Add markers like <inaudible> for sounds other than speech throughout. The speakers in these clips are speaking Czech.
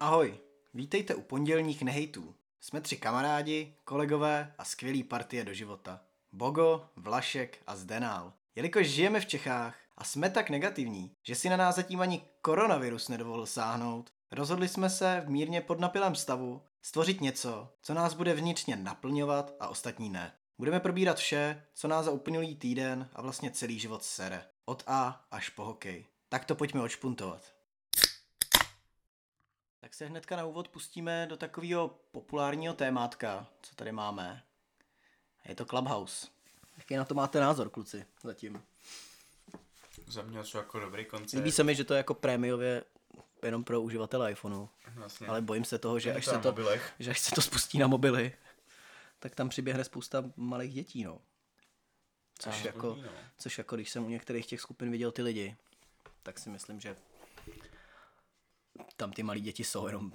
Ahoj, vítejte u pondělních nehejtů. Jsme tři kamarádi, kolegové a skvělý partie do života. Bogo, Vlašek a Zdenál. Jelikož žijeme v Čechách a jsme tak negativní, že si na nás zatím ani koronavirus nedovolil sáhnout, rozhodli jsme se v mírně podnapilém stavu stvořit něco, co nás bude vnitřně naplňovat a ostatní ne. Budeme probírat vše, co nás za uplynulý týden a vlastně celý život sere. Od A až po hokej. Tak to pojďme odšpuntovat. Se hnedka na úvod pustíme do takového populárního témátka, co tady máme. Je to Clubhouse. Jaký na to máte názor, kluci, zatím? Za mě to jako dobrý koncept. Líbí se mi, že to je jako prémiově jenom pro uživatele iPhoneu. Vlastně. Ale bojím se toho, že až se to, mobilech. že až se to spustí na mobily, tak tam přiběhne spousta malých dětí, no. Což A, jako, blbý, no. což jako, když jsem u některých těch skupin viděl ty lidi, tak si myslím, že tam ty malí děti jsou jenom,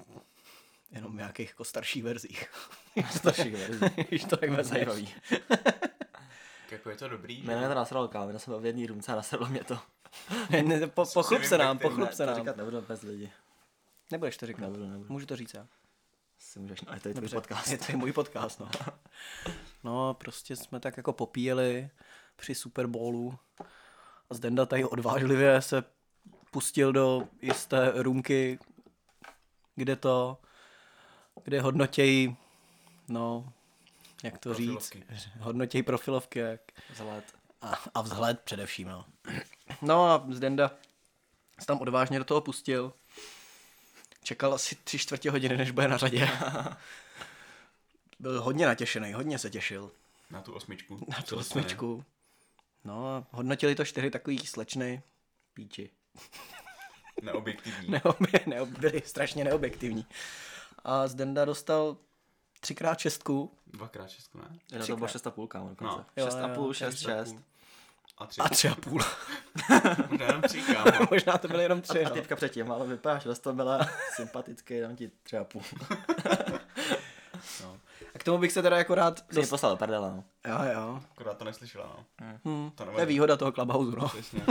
jenom v nějakých jako starších verzích. <laughs> Starších verzí. Víš <laughs> to, jak mě zajímavý. <laughs> Tak Jako je to dobrý. Jmenuje to nasralo kámo, já jsem v jedné růmce a nasralo mě to. Ne, ne, po, pochlup se nám, pochlup se to nám. říkat nebudu bez lidi. Nebudeš to říkat. Nebudu, nebudu. Můžu to říct já. Si můžeš, ale to je tvůj podcast. Je to je můj podcast, no. No, prostě jsme tak jako popíjeli při Super Bowlu a Zdenda tady odvážlivě se pustil do jisté růmky, kde to, kde hodnotějí, no, jak to Profilovky. říct, hodnotějí profilovky jak, Vzhled. a, a vzhled především, no. No a Zdenda se tam odvážně do toho pustil. Čekal asi tři čtvrtě hodiny, než bude na řadě. Byl hodně natěšený, hodně se těšil Na tu osmičku. na tu osmičku. No a hodnotili to čtyři takový slečny. Píči. <laughs> Neobjektivní. Neob, neob, byli strašně neobjektivní. A Zdenda dostal třikrát šestku Dvakrát šestku, ne? Jenom to bylo 6,5 kámo dokonce. No. Jo, Šest a půl, šest šest, šest. A tři. a tři a půl. <laughs> Možná jenom tři, kámo. <laughs> Možná to byly jenom tři, A no. typka předtím, ale vypadáš byla sympatický, dám ti tři a půl. no. A k tomu bych se teda jako rád... Jsi mi poslal do prdele, no. Jo, jo. Akorát to neslyšela, no. Hm, To to je výhoda toho Clubhouse, no. Přesně.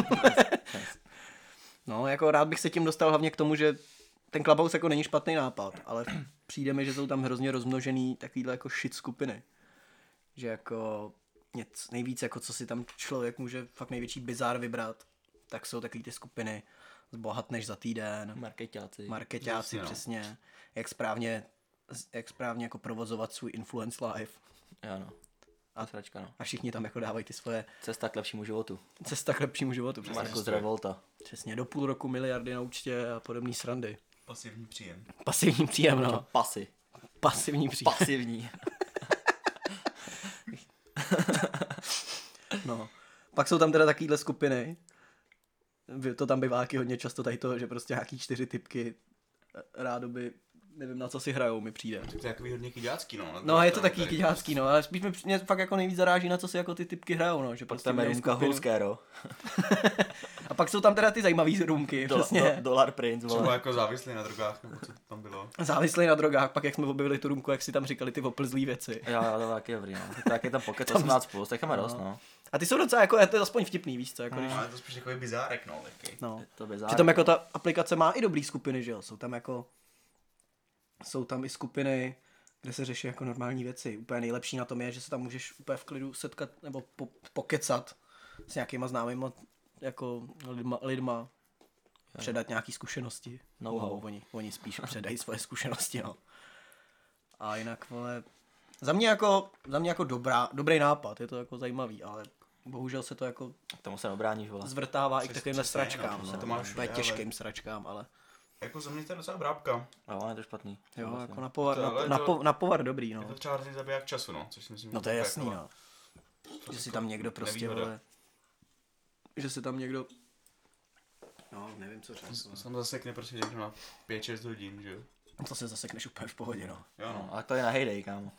No, jako rád bych se tím dostal hlavně k tomu, že ten Clubhouse jako není špatný nápad, ale přijde mi, že jsou tam hrozně rozmnožený takovýhle jako shit skupiny. Že jako nic, nejvíc jako co si tam člověk může fakt největší bizár vybrat, tak jsou takový ty skupiny zbohatneš za týden, Marketáci. marketáci Jasně, no. přesně, jak správně, jak správně jako provozovat svůj influence life. Jo, no. A sračka, no. A všichni tam jako dávají ty svoje Cesta k lepšímu životu. cesta k lepšímu životu. Přesně, Markus Revolta. přesně do půl roku miliardy na účtě a podobný srandy. Pasivní příjem. Pasivní příjem, no. Pasy. Pasivní příjem. Pasivní. <laughs> No. Pak jsou tam teda takovýhle skupiny. To tam bývá taky hodně často tady to, že prostě nějaký čtyři typky rádoby, nevím na co si hrajou, mi přijde. To je takový hodně kyďácký, no. No je to taky kyďácký, no, ale spíš mi, mě fakt jako nejvíc zaráží, na co si jako ty typky hrajou, no, že Pak prostě tam je Rumka. Hulskero. <laughs> A pak jsou tam teda ty zajímavý růmky, Do, přesně. do, Dolar Prince, Třeba vole. jako závislý na drogách, nebo co to tam bylo. Závislí na drogách, pak jak jsme objevili tu růmku, jak si tam říkali ty oplzlý věci. Jo, jo, to je taky dobrý, no. Tak to je tam pocket <laughs> 18 plus, tak máme dost, no. A ty jsou docela jako, je to aspoň vtipný, víš co, jako když, No, ale to je spíš takový bizárek, no, taky. no. To by Přitom jako ta aplikace má i dobrý skupiny, že jo? Jsou tam jako, jsou tam i skupiny, kde se řeší jako normální věci. Úplně nejlepší na tom je, že se tam můžeš úplně v klidu setkat nebo po, pokecat s nějakýma známýma jako lidma, lidma předat nějaký zkušenosti. Know-how. No, oni, oni spíš předají svoje zkušenosti, no. A jinak, vole, za mě jako, za mě jako dobrá, dobrý nápad, je to jako zajímavý, ale bohužel se to jako Tomu se obráníš, vole. zvrtává i k takovýmhle přesně, no, sračkám, to no, máš těžkým sračkám, ale Jako za mě to je docela brábka. Jo, je to špatný. jo, Souhlasím. jako na povar, To- na, ale na, to- po, na povar dobrý, Je no. to třeba hrozný zabiják času, no, což si myslím, No to je jasný, jako no. Že si jako tam někdo prostě, nevýhoda. vole, že si tam někdo, no nevím, co říct, no. Tam zasekne prostě někdo na 5-6 hodin, že jo? to se zasekneš úplně v pohodě, no. Jo, No, no. ale to je na heyday, kámo.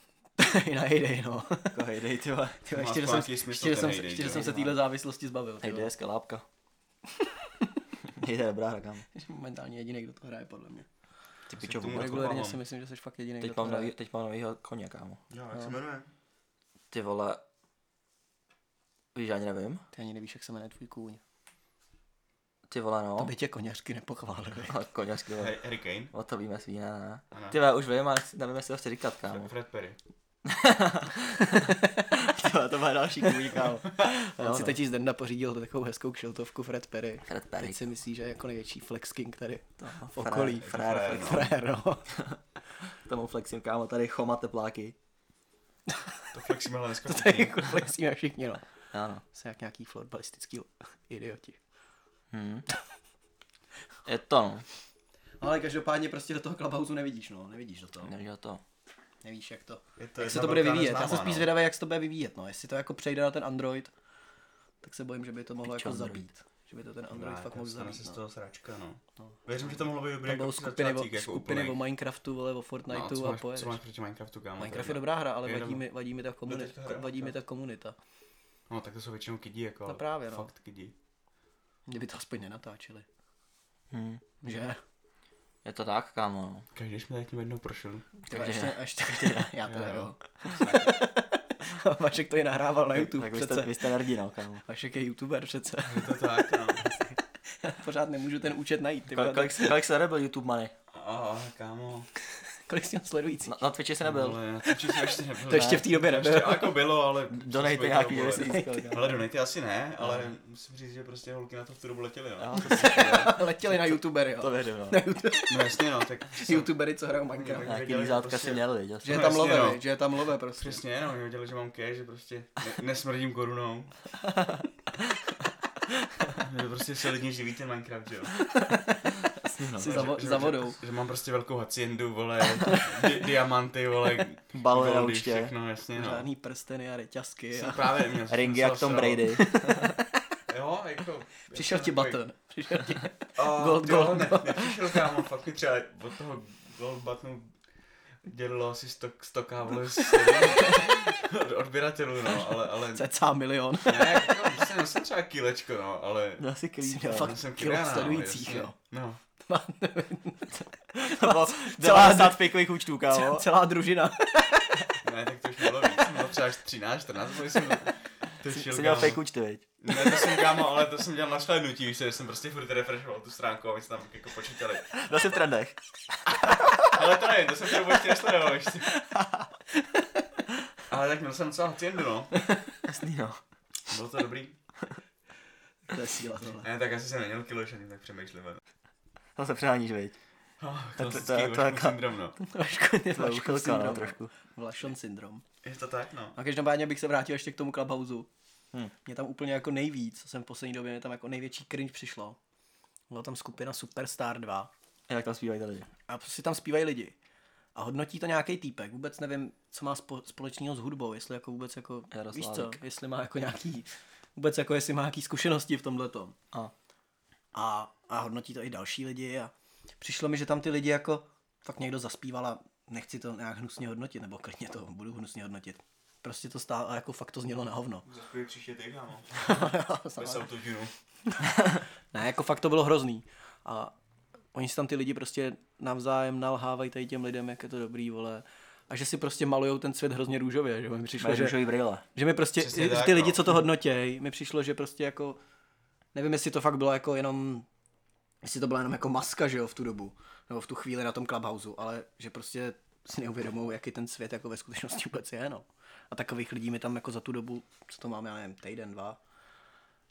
I <laughs> na hejday, no. Jako heyday, ty vole. Ještě, že jsem, ještě, jsem, ještě, jsem se téhle závislosti zbavil. Heyday vole. je skelápka. <laughs> <laughs> je dobrá hra, kámo. Momentálně jediný, kdo to hraje, podle mě. Ty pičo, mám. si myslím, že jsi fakt jediný, Teď kdo to mám, hraje. nový, teď mám novýho koně, kámo. Jo, jak se jmenuje? Ty vole. Víš, já ani nevím. Ty ani nevíš, jak se jmenuje tvůj kůň. Ty vole, no. To by tě koněřky nepochválili. <laughs> Koněřky, vole. Harry, Kane? O to víme svý, ne, ne. Ano. Ty vole, už vím, ale nevím, jestli to chci říkat, kámo. Fred Perry. <laughs> To bude další kůň, kámo. <laughs> On Jo, si no. teď z Denda pořídil takovou hezkou kšiltovku Fred Perry. Fred Perry. Teď si myslí, že je jako největší flex king tady v Frér, okolí. Frér, Frér, flex. no. Frér, no. <laughs> Tomu flexím, kámo, tady choma tepláky. To flexíme ale dneska <laughs> To všichni. tady jako flexíme všichni, no. Ano. Jsem jak nějaký fotbalistický idioti. Hm. Je to, no. Ale každopádně prostě do toho Clubhouse nevidíš, no. Nevidíš do toho. Nevíš to. Nevíš, jak to, Je to jak se to bude vyvíjet. Já jsem spíš no. zvědavý, jak se to bude vyvíjet, no. Jestli to jako přejde na ten Android, tak se bojím, že by to mohlo Pič jako Android. zabít. Že by to ten Android Dobrá, fakt mohl zabít, se z no. toho sračka, no. No. Věřím, že to mohlo být dobrý jako skupiny, o, jako skupiny o Minecraftu, vole, o No, Fortniteu co a co pojedeš. máš proti Minecraftu, kámo? Minecraft je dobrá hra, ale vadí mi, vadí mi ta komunita, vadí mi ta komunita. No, tak to jsou většinou kidi, jako. No právě, no. Fakt kidi. Kdyby to aspoň nenatáčeli. Hm. Že? Je to tak, kámo, no. Každý jsme tak tím jednou prošli. Tyhle, Takže- ještě, ještě, ještě, já to Jo. <laughs> Vašek to i nahrával na YouTube Tak vy jste, přece. vy jste nerdi, no, kámo. Vašek je youtuber přece. Je to tak, no. <laughs> Pořád nemůžu ten účet najít. Ty Kolik, kolik, kolik se nebyl YouTube money? Aha, kámo. Kolik jsi měl sledující? Na, na Twitchi se nebyl. Ale Twitchi jsem ještě nebyl. To ještě v té době Ještě nebylo. jako bylo, ale... <laughs> Přes nějaký. Ale donaty asi ne, ale musím říct, že prostě holky na to v tu dobu letěly, no. <laughs> To, <laughs> Letěli na youtubery, to jo. věřím, no. No jasně, no, tak... youtubery, co hrajou Minecraft. Nějaký lízátka prostě- si měl, viděl Že jsi. je tam jasně, love, no. že je tam love prostě. Přesně, no, oni věděli, že mám cash, že prostě ne, nesmrdím korunou. že prostě se lidně živí ten Minecraft, že jo. Si za, že, za že- vodou. Že, mám prostě velkou haciendu, vole, di, <laughs> diamanty, vole, Balony na účtě. všechno, jasně, no. Žádný prsteny a reťazky. Jsem A... právě jsem Ringy jak Tom. Brady. <laughs> Jo, jako... Přišel ti button. <laughs> Přišel ti... Oh, Gold, gold, gold, ne, nepřišel kámo, fakt mi třeba od toho gold buttonu dělilo asi 100, 100 kámo z od odběratelů, no, ale, ale Cca milion. ne, jako, jsem nosil třeba kilečko, no, ale No asi měl no. fakt já jsem kilo no, sledujících, jasně. jo. No, To bylo <laughs> celá- 90 fakeových účtů, kámo. Celá družina. <laughs> ne, tak to už bylo víc, bylo třeba až 13, 14, to jsem to Jsi měl kámo. fake účty, viď? Ne, to jsem kámo, ale to jsem dělal na shlédnutí, víš, že jsem prostě furt refreshoval tu stránku a my jsme tam jako počítali. Byl jsi v trendech. <laughs> Ale to nevím, to jsem to ještě nesledoval ještě. Ale tak měl jsem docela haciendu, no. Jasný, no. Bylo to dobrý. To je síla tohle. Ne, tak asi jsem neměl kilo, že ani tak přemýšlím. To se přeháníš, viď? Oh, to- klasický to je- <laughs> to je Vaškův ka- syndrom, no. No, syndrom. trošku. Vlašon syndrom. Je to tak, no. A každopádně bych se vrátil ještě k tomu Clubhouse. Hm. Mě tam úplně jako nejvíc, co jsem v poslední době, mě tam jako největší cringe přišlo. Byla tam skupina Superstar 2 Jak tam zpívají ty lidi. a prostě tam zpívají lidi. A hodnotí to nějaký týpek. Vůbec nevím, co má spo- společného s hudbou, jestli jako vůbec jako, Jaroslávek. víš co, jestli má jako nějaký, vůbec jako jestli má nějaký zkušenosti v tomhle tom. A. A, a hodnotí to i další lidi a přišlo mi, že tam ty lidi jako fakt někdo zaspíval a nechci to nějak hnusně hodnotit, nebo klidně to budu hnusně hodnotit. Prostě to stálo a jako fakt to znělo na hovno. Zaspěj příště ty, kámo. <laughs> Bez Samozřejmě. autotunu. <laughs> ne, jako fakt to bylo hrozný. A oni si tam ty lidi prostě navzájem nalhávají tady těm lidem, jak je to dobrý, vole. A že si prostě malujou ten svět hrozně růžově, že mi přišlo, Mají že, růžový brýle. že mi prostě, Přesně ty tak, lidi, no. co to hodnotěj, mi přišlo, že prostě jako, nevím, jestli to fakt bylo jako jenom, jestli to byla jenom jako maska, že jo, v tu dobu, nebo v tu chvíli na tom Clubhouse, ale že prostě si neuvědomují, jaký ten svět jako ve skutečnosti vůbec je, no. A takových lidí mi tam jako za tu dobu, co to máme, já nevím, týden, dva,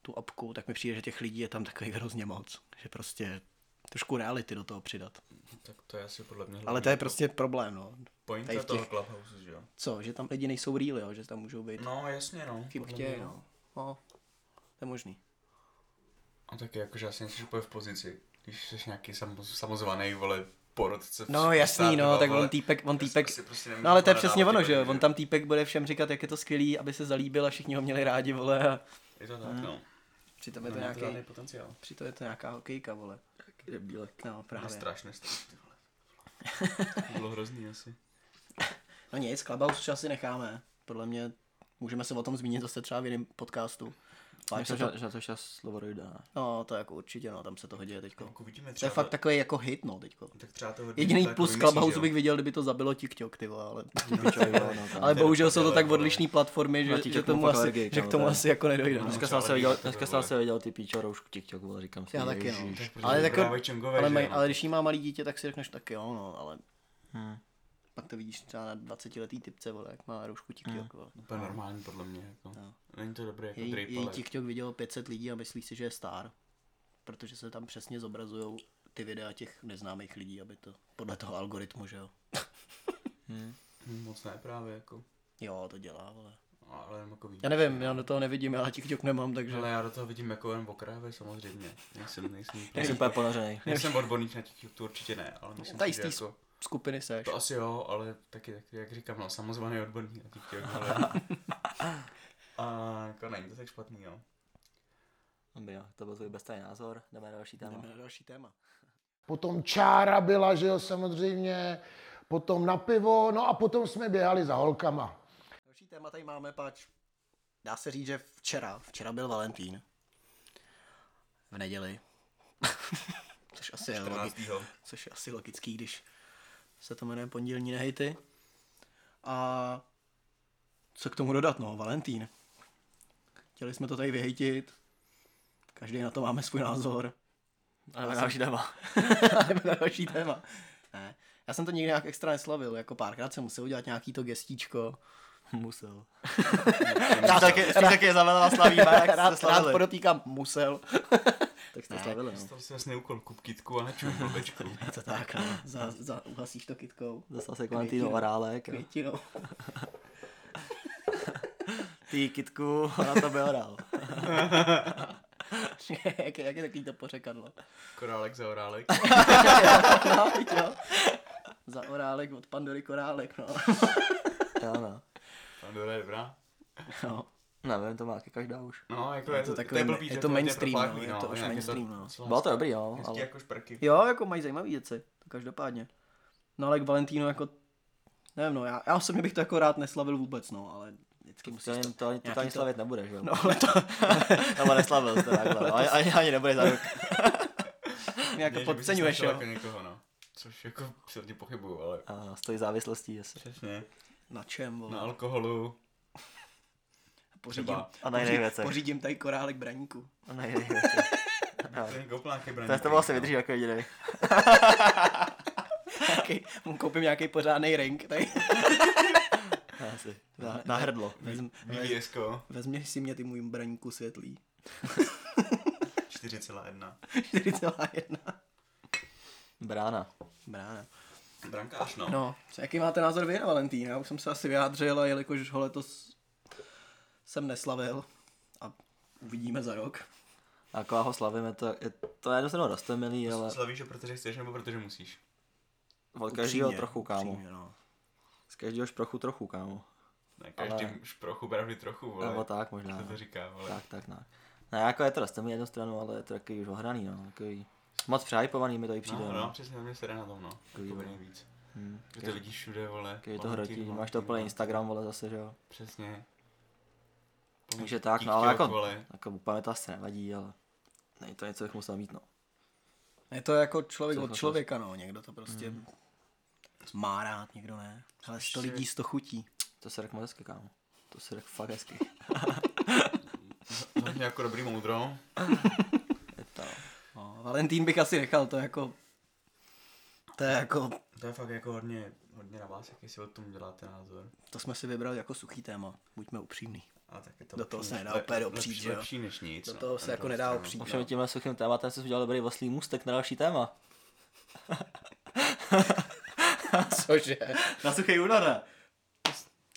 tu apku, tak mi přijde, že těch lidí je tam takových hrozně moc, že prostě trošku reality do toho přidat. Tak to je asi podle mě Ale to je prostě problém, no. Pointa v toho těch- Clubhouse, že jo. Co, že tam lidi nejsou real, jo, že tam můžou být No, jasně, no. chtějí, mě, no. no. To je možný. A taky jakože asi nejsi úplně v pozici, když jsi nějaký sam, samozvaný, vole, porodce. No jasný, no, tak on týpek, on Asi- týpek, prostě nemůžu no ale to je přesně ono, že on tam týpek bude všem říkat, jak je to skvělý, aby se zalíbil a všichni ho měli rádi, vole, a Je to tak, no. přitom je to No, má nějaký, potenciál. přitom je to nějaká hokejka, vole. Debílek. No, Je právě. strašné, strašné, vole. <laughs> To bylo hrozný asi. No nic, už asi necháme. Podle mě Můžeme se o tom zmínit zase třeba v jiném podcastu. Fakt Myslím, se to, že, to čas slovo dojde. ne? no, to jako určitě, no, tam se toho děje teďko. Jako vidíme To je fakt takový jako hit, no, teďko. tak třeba to hodně Jediný jako plus Clubhouse bych viděl, kdyby to zabilo TikTok, ty vole, ale... <laughs> Jo, no, tam. Ale to bohužel jsou to tak odlišné platformy, že, TikTok že, tomu asi, že k tomu to asi jako nedojde. No. Dneska jsem se viděl, lidi, dneska to jsem vole. se viděl ty píčo roušku TikTok, vole, říkám si. Já taky, no. Ale ale jako- jako, Ale, no. když jí má malý dítě, tak si řekneš taky jo, no, ale Hm. Pak to vidíš třeba na 20 letý typce, vole, jak má roušku TikTok, vole. Úplně normální podle mě. Jako. No. Není to dobré jako Její, drip, její ale TikTok vidělo 500 lidí a myslí si, že je star, protože se tam přesně zobrazují ty videa těch neznámých lidí, aby to podle toho algoritmu, že jo. Hm. hm, moc ne právě jako. Jo, to dělá, vole. Ale jenom jako víc. Já nevím, já do toho nevidím, já TikTok nemám, takže... Ale já do toho vidím jako jen okrajové samozřejmě. Nejsem, nejsem, <laughs> Jsem úplně ponořený. nejsem odborník na TikTok, to určitě ne, ale myslím Tady že jako, skupiny seš. to asi jo, ale taky, taky jak říkám, no, samozvaný odborník na TikTok, ale... <laughs> A jako není to tak špatný, jo. Dobrý, jo, to byl tvůj beztajný názor, jdeme na další téma. Jdeme na další téma. Potom čára byla, že jo, samozřejmě, potom na pivo, no a potom jsme běhali za holkama. Další téma tady máme, pač. Dá se říct, že včera, včera byl Valentín. V neděli. <laughs> což, asi je logi- 14. což je asi logický, když se to jmenuje pondělní nehejty. A co k tomu dodat, no, Valentín. Chtěli jsme to tady vyhejtit. Každý na to máme svůj názor. A jdeme na další téma. Jdeme <laughs> na další téma. Ne. Já jsem to nikdy nějak extra neslavil, jako párkrát jsem musel udělat nějaký to gestíčko. Musel. <laughs> Rád, taky, taky je zavedla slavíme, <laughs> jak rád, rád slavili. podotýkám musel. Tak jste Ne. slavili, no. Stal si vlastně úkol kup kitku a nečum blbečku. <laughs> Je to tak, no. Za, za, uhasíš to kytkou. Dostal se Květinu. orálek. Květinou. <laughs> Ty kitku, a na to byl orál. <laughs> jak, je, jak je takový to pořekadlo. Korálek za orálek. no, jo. Za orálek od Pandory korálek, no. Jo, no. Pandora je dobrá. no. Nevím, to má taky každá už. No, jako Je je to to, takový- to je blbý, je to to mainstream, propáklí, no, je to už jinak mainstream, no. docela Bylo to dobrý, jo, hezký ale jako šperky. Jo, jako mají zajímavý věci, to každopádně. No ale k Valentínu jako, nevím no, já, já osobně bych to jako rád neslavil vůbec, no, ale vždycky to, musíš ani, to, ani, to, ani slavit nebudeš, jo. No ale to, <laughs> Nebo neslavil jste takhle, ani, ani, ani nebude za rok. <laughs> mě jako podceňuješ, jo. Jako někoho, no. Což jako silně pochybuju, ale A stojí závislostí asi. přesně. Na čem, vole? Na alkoholu, pořídím, třeba. A na jiných věcech. pořídím tady korálek braníku. A na jiných věcech. <laughs> to je koupláky To to vlastně vydrží jako jediný. <laughs> Nějaký, mu koupím nějaký pořádný ring, tady. <laughs> Asi. Na, na hrdlo. Vezm, VVSko vezmi si mě ty můj braníku světlý. 4,1. 4,1. Brána. Brána. Brankář, no. No, co, jaký máte názor vy na Valentín? Já už jsem se asi vyjádřil a jelikož ho letos jsem neslavil a uvidíme za rok. Jako já ho slavím, je to, je to jedno stranu rostomilý, ale Slavíš ho, protože chceš, nebo protože musíš? od každého Upřímně, trochu, kámo. upřímně, no. Z každého šprochu trochu, kámo. Ne, každý Ale- šprochu pravdy trochu, vole. Nebo tak možná. No. to říká, vole. Tak, tak, tak. Ne, jako je to rostomilý jednu stranu, ale je to takový už ohraný, no. Takový moc přehypovaný mi to i přijde, No, no. no, přesně na mě se jde na tom, no. Takový, Jako vole. víc. Hmm. Že to vidíš všude, vole. Takový to hrotí, máš to plný Valentín. Instagram, vole, zase, že jo. Přesně. Takže tak, no, ale jako, jako úplně to asi nevadí, ale není to něco, bych musel mít, no. Je to jako člověk Co od to člověka, no. Někdo to prostě má rád, někdo ne. Ale 100 lidí, 100 chutí. To se řekl moc hezky, kámo. To se řekl fakt hezky. Hlavně jako dobrý moudro. Je to, No, Valentín bych asi nechal, to je jako... To je jako... To je fakt jako hodně, hodně na vás, jaký si o tom děláte názor. To jsme si vybrali jako suchý téma. Buďme upřímní. A tak je to Do toho se nedá úplně dopřít, lepší, že jo? lepší než nic. Do no, toho se na jako nedá opřít. Ovšem tímhle suchým tématem jsi udělal dobrý oslý můstek na další téma. <laughs> Cože? Na suchý únor, ne?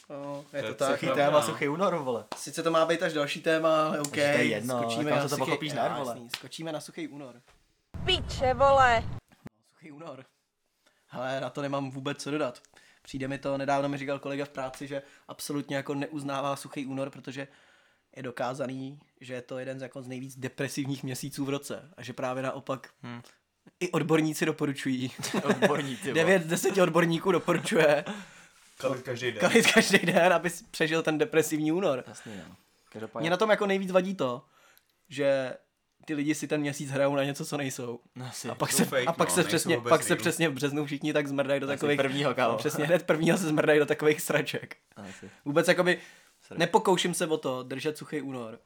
No, je To to je tak. suchý no. téma no. suchý únor, vole. Sice to má být až další téma, ale OK. to je jedno, skočíme kam na se to suchý, pochopíš hned, Jo, vole. jasný, Skočíme na suchý únor. Piče, vole. Suchý únor. Ale na to nemám vůbec co dodat. Přijde mi to, nedávno mi říkal kolega v práci, že absolutně jako neuznává suchý únor, protože je dokázaný, že je to jeden z, jako z nejvíc depresivních měsíců v roce. A že právě naopak Hmm. i odborníci doporučují. Odborní, ty vole. 9 z 10 odborníků doporučuje Kalit každý den. kalit každý den, aby přežil ten depresivní únor. Jasný, no. Mě na tom jako nejvíc vadí to, že ty lidi si ten měsíc hrajou na něco, co nejsou. no, asi, A pak se, fake, a pak no, se přesně, pak se přesně v březnu všichni tak zmrdají do Asi takových... prvního, kámo. No, přesně hned prvního se zmrdají do takových sraček. <laughs> asi. Vůbec jakoby Sorry. nepokouším se o to držet suchý únor.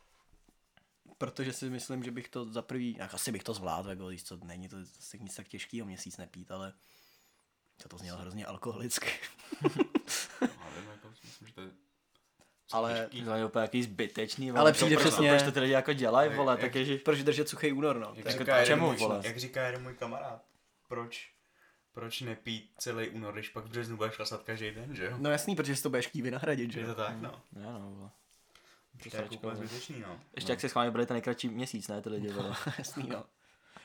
Protože si myslím, že bych to za prvý, jak asi bych to zvládl, jako víš co, není to zase nic tak těžkého měsíc nepít, ale to to znělo hrozně alkoholicky. <laughs> <laughs> Ale jako, myslím, že to je Ale To je úplně jaký zbytečný, Ale to přijde proč- přesně- Proč to ty lidi jako dělají, vole, Jak- tak je, že... proč držet suchý únor, no? Jak To je- říká, čemu, můj, vole? jak říká jeden můj kamarád, proč, proč nepít celý únor, když pak v březnu budeš klasat každý den, že jo? No jasný, protože si to budeš chtít vynahradit, že Je jo? to tak, no. Ne, no, vole. To je jako úplně zbytečný, no. Ještě jak se schválně byli ten nejkratší měsíc, ne, ty lidi, <laughs> vole. Jasný, no.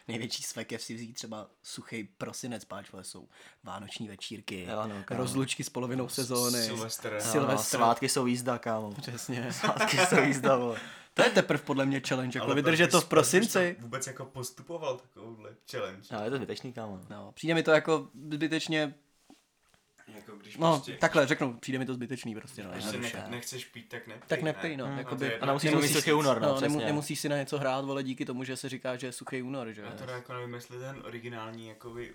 Největší svek je si vzít třeba suchý prosinec, páč, jsou vánoční večírky, Jo, no, kámo. rozlučky s polovinou sezóny, Silvestr. No, svátky jsou jízda, kámo. Přesně. <laughs> Svátky jsou jízda, vole. To je teprve podle mě challenge, jako Ale vydržet to v prosinci. to Vůbec jako postupoval takovouhle challenge. No, je to zbytečný, kámo. No, přijde mi to jako zbytečně, Jako když no, prostě, takhle řeknu, přijde mi to zbytečný prostě, no, když se ne, nechceš pít, tak nepij. Tak nepij, no, ne? jakoby- A nemusíš to mít suchý únor, no, No, nemu, nemusíš si na něco hrát, vole, díky tomu, že se říká, že je suchý únor, že jo. Já teda jako nevím, jestli ten originální jakoby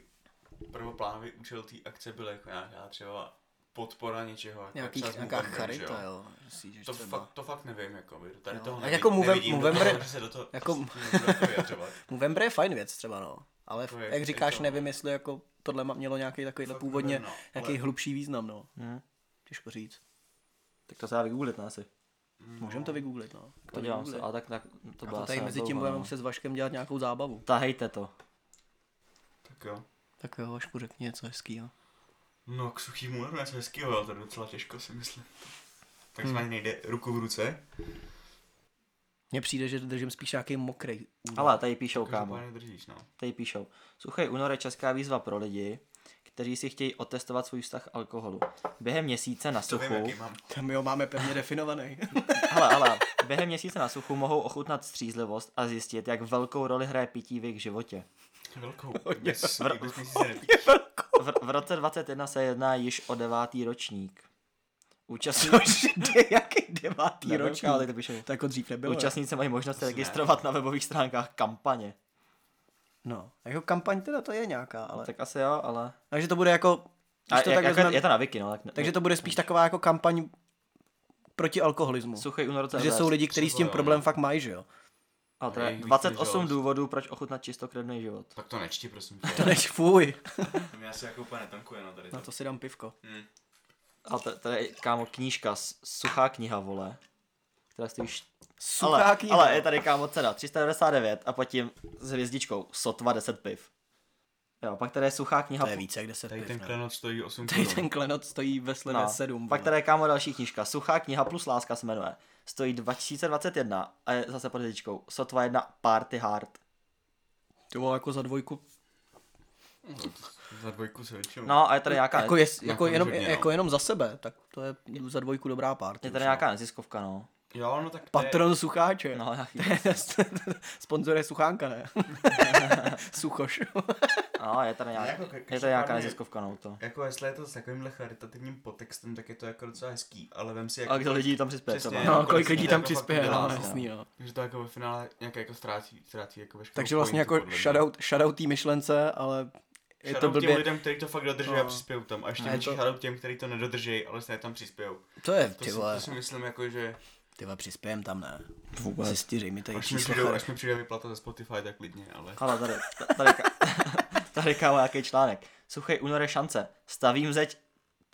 prvoplánový účel té akce byl jako nějaká třeba podpora něčeho. Jako Nějaký, nějaká charita, že jo. Myslíš, že To třeba. fakt, to fakt nevím, jako by. Tady Jo. toho A nevidím, jako nevidím do Movember- toho, že se do toho jako- jako. Movember je fajn věc třeba, no. Ale To je- jak je říkáš, to- nevím, jestli jako tohle mělo nějaký takovýhle Fakt původně, nevím, no, nějaký ale- hlubší význam, no. Hm. Těžko říct. Tak to se dá vygooglit, ne, asi. Můžeme to vygooglit, no. To dělám se, ale tak, tak to A bylo to tady mezi tím budeme no. muset s Vaškem dělat nějakou zábavu. Tahejte to. Tak jo. Tak jo, Vašku, řekni něco hezkýho. No, k suchýmu únoru něco hezkýho, jo, to je docela těžko si myslím. Takzvaně nejde ruku v ruce. Mně přijde, že držím spíš nějaký mokrý únor. Ale tady píšou, kámo. Držíš, no. Tady píšou. Suchý únor je česká výzva pro lidi, kteří si chtějí otestovat svůj vztah k alkoholu. Během měsíce na To vím, suchu, jaký mám. Tam jo máme pevně definovaný. <laughs> ale, ale, během měsíce na suchu mohou ochutnat střízlivost a zjistit, jak velkou roli hraje pití v jejich životě. Velkou. Bez měsíce nepít. V, v roce 21 se jedná již o devátý ročník. Účastní... Což je jaký devátý Nevím, ročník? ale to jako dřív nebylo. ne? Účastníci mají možnost se registrovat na webových stránkách kampaně. No, jako kampaň teda to je nějaká, ale... Tak asi jo, ale... Takže to bude jako... A Když to jak, tak jako vezmem, je to na Wiki, no. Tak, takže to bude spíš taková jako kampaň proti alkoholismu. Suchý únor Že jsou lidi, kteří s tím problém no. fakt mají, že jo? A to je Je jich víc 28 než důvodů, proč ochutnat čistokrevný život. Tak to nečti, prosím. To než fuj. <laughs> Mě asi jako úplně netankuje, no tady Na to. to si dám pivko. Hm. A to, to je, kámo, knížka, s- suchá kniha, vole. Která stojí... št- Suchá ale, kniha. ale je tady, kámo, cena 399 a pod tím s hvězdičkou sotva 10 piv. Jo, pak tady je suchá kniha... To je více jak 10 Tady piv, ten ne? klenot stojí 8 Tady ten klenot stojí ve slevě no, 7. Pak tady je, kámo, další knížka. Suchá kniha plus láska se jmenuje. Stojí 2021 a je zase pod hvězdičkou. Sotva jedna party hard. To bylo jako za dvojku. Za dvojku se většinou. No a je tady nějaká... Jako, je, jako, jenom, koncertně, no. jako jenom za sebe, tak to je za dvojku dobrá party. Je tady no. nějaká neziskovka, no. Jo, no tak to je, Patron Sucháče. No, nějaký... <laughs> Sponzor je Suchánka, ne? <laughs> Suchoš. <laughs> No, je tady, nějaká, Jako ka- je tady nějaká neziskovka, no to. Jako jestli je to s takovýmhle charitativním podtextem, tak je to jako docela hezký, ale vem si jako... A kdo lidí tam přispěje Přesně, třeba. no. No, kolik lidí tam jako přispěje, no, no. jasný, no. Že to jako ve finále nějak jako ztrácí, ztrácí jako veškerou Takže vlastně jako shoutout, shoutout té myšlence, ale je to Shoutout těm blbě. lidem, kteří to fakt dodrží No. a přispějou tam. A ještě větší to- těm, kteří to nedodrží, ale stejně tam přispějou. To je, To, ty si, to si myslím jako, že ty přispějem tam, ne? Vůbec. Zjistíři mi tady až mi, číslo přijde, až mi přijde vyplata ze Spotify, tak klidně, ale... Ale tady, tady, <laughs> tady kámo, jaký článek. Suchý únor šance. Stavím zeď...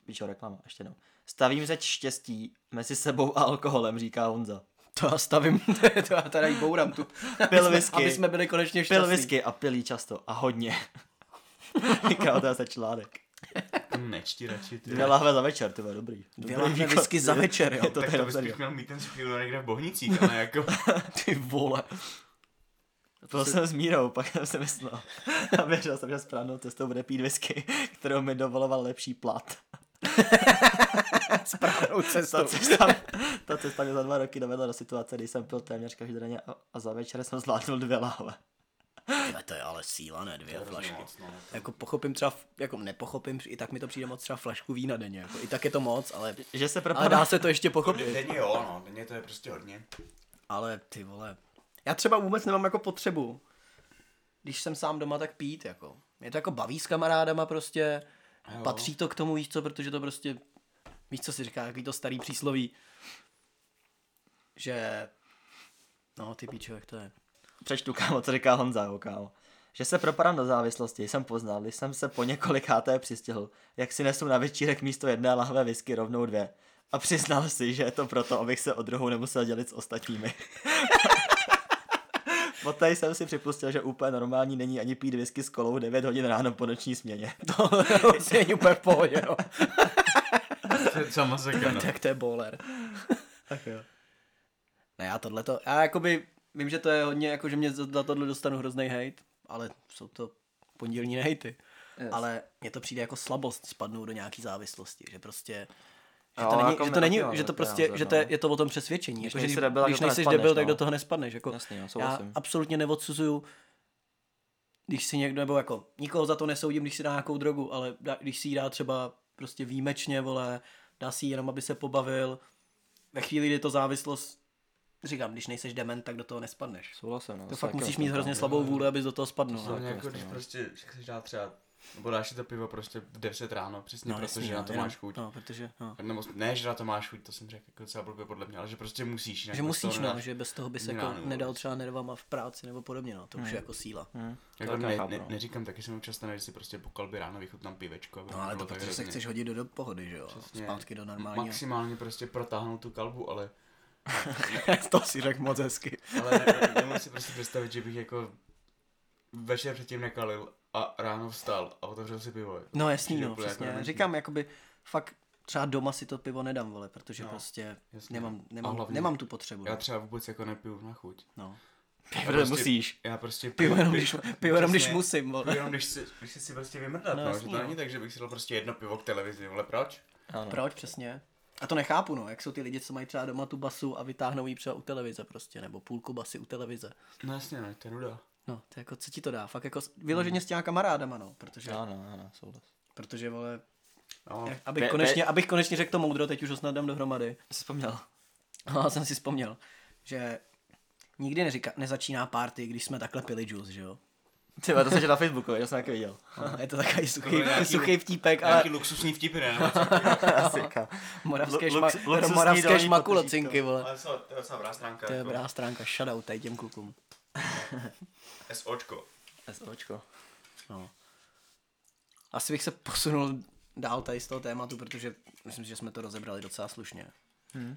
Víš čo, reklama, ještě jednou. Stavím zeď štěstí mezi sebou a alkoholem, říká Honza. To já stavím, <laughs> to já tady jí bouram tu. Pil whisky. Aby jsme byli konečně Pil šťastní. whisky a pilí často a hodně. Kámo, to je se článek. To nečti radši, ty. Dvě lahve za večer, ty vole, dobrý. Dvě lahve whisky za večer, jo. Je to tak to bys spíš měl mít ten suchý někde v Bohnicích, ale jako... <laughs> Ty vole. Byl jsem s Mírou, pak jsem si myslel. A věřil jsem, že správnou cestou bude pít whisky, kterou mi dovoloval lepší plat. <laughs> Správnou cestou. Ta cesta, ta cesta mě za dva roky dovedla do situace, kdy jsem pil téměř každodenně a, a za večer jsem zvládnul dvě lahve. Tyhle, to je ale síla, ne? Dvě To flašky. moc, no. Jako pochopím třeba, jako nepochopím, i tak mi to přijde moc třeba flašku vína denně. Jako, I tak je to moc, ale, Že se ale propadá... dá se to ještě pochopit. Denně jo, no, denně to je prostě hodně. Ale ty vole, já třeba vůbec nemám jako potřebu, když jsem sám doma, tak pít, jako. Mě to jako baví s kamarádama prostě, Jo. patří to k tomu, víš co, protože to prostě, víš co si říká, jaký to starý přísloví, že, no ty píčo, jak to je. Přečtu, kámo, co říká Honza, jo, kámo. Že se propadám do závislosti, jsem poznal, když jsem se po několikáté přistihl, jak si nesu na večírek místo jedné lahve whisky rovnou dvě. A přiznal si, že je to proto, abych se o druhou nemusel dělit s ostatními. <laughs> Poté jsem si připustil, že úplně normální není ani pít whisky s kolou 9 hodin ráno po noční směně. <laughs> To <laughs> není úplně v pohodě, no. To je masakr, no. tak to je bowler. tak jo. Ne, já tohleto, já jakoby, vím, že to je hodně, jako že mě za tohle dostanu hrozný hate, ale jsou to pondělní hejty. Yes. Ale mně to přijde jako slabost spadnout do nějaký závislosti, že prostě že to není, jako že to, není, že to prostě, názor, že to je, no. je to o tom přesvědčení. Když Jako, že nejsi debil, tak když do toho nejsi debil, tak no. do toho nespadneš. Jako, Jasný, jo, já absolutně neodsuzuju, když si někdo, nebo jako, nikoho za to nesoudím, když si dá nějakou drogu, ale dá, když si ji dá třeba prostě výjimečně, vole, dá si ji jenom, aby se pobavil, ve chvíli, kdy to závislost, říkám, když nejseš dement, tak do toho nespadneš. Souhlasím, no. To fakt musíš mít hrozně slabou vůli, abys do toho spadnul. no. Hlavně jako když no. prostě, že chceš dát třeba, nebo dáš si to pivo prostě v 10 ráno, přesně No, protože jasný, na no, to jenom- máš chuť. No, protože, no. Nebo ne, že na to máš chuť, to jsem řekl jako docela blbě podle mě, ale že prostě musíš. jinak Že musíš, no, že bez toho bys jako nedal vůbec. třeba nervama v práci nebo podobně, no, to už je jako síla. Hm. Jako ne, chápu, ne, no. neříkám, taky se mi občas stane, že si prostě po kalbě ráno vychutnám pivečko. No ale to protože se chceš hodit do, do pohody, že jo, Přesně. zpátky do normálního. Maximálně prostě protáhnout tu kalbu, ale, <laughs> to si řekl moc hezky. ale ne, ne, nemůžu si prostě představit, že bych jako večer předtím nekalil a ráno vstal a otevřel si pivo. No jasný, no, jako přesně. dementní. Říkám, jakoby fakt třeba doma si to pivo nedám, vole, protože No, prostě jasně. nemám, nemám, hlavně nemám tu potřebu. Já no. třeba vůbec jako nepiju na chuť. No. Já Protože musíš. Já prostě Pivo jenom, piju- když, pivo jenom, když <laughs> musím, vole. Piju jenom když si, když si, si prostě vymrdat, No, no, jasný, že to no. není tak, že bych si dal prostě jedno pivo k televizi, ale proč? Ano. Proč přesně? A to nechápu, no, jak jsou ty lidi, co mají třeba doma tu basu a vytáhnou ji třeba u televize prostě, nebo půlku basy u televize. No jasně, no, to je nuda. No, to je jako, co ti to dá? Fakt jako vyloženě s těma kamarádama, no, protože, Ano, ano, souhlas. protože, vole, No, jak- abych Pe- konečně, abych konečně řekl to moudro, teď už ho snad dám dohromady. Jsi vzpomněl. No, <laughs> já jsem si vzpomněl, že nikdy neříká, nezačíná party, když jsme takhle pili juice, že jo? Ty vole, to jsem tě na Facebooku, já jsem taky viděl. No, je to takový suchý, bylo nějaký- suchý vtípek, ale Nějaký luxusní vtipy, ne? <laughs> Asi, moravské, šma, lux- luxusní moravské šmakulocinky, vole. Ale to je docela dobrá stránka. To je jako dobrá stránka, shoutout tady těm klukům. <laughs> SOčko. SOčko. No. Asi bych se posunul dál tady z toho tématu, protože myslím, že jsme to rozebrali docela slušně. Hmm.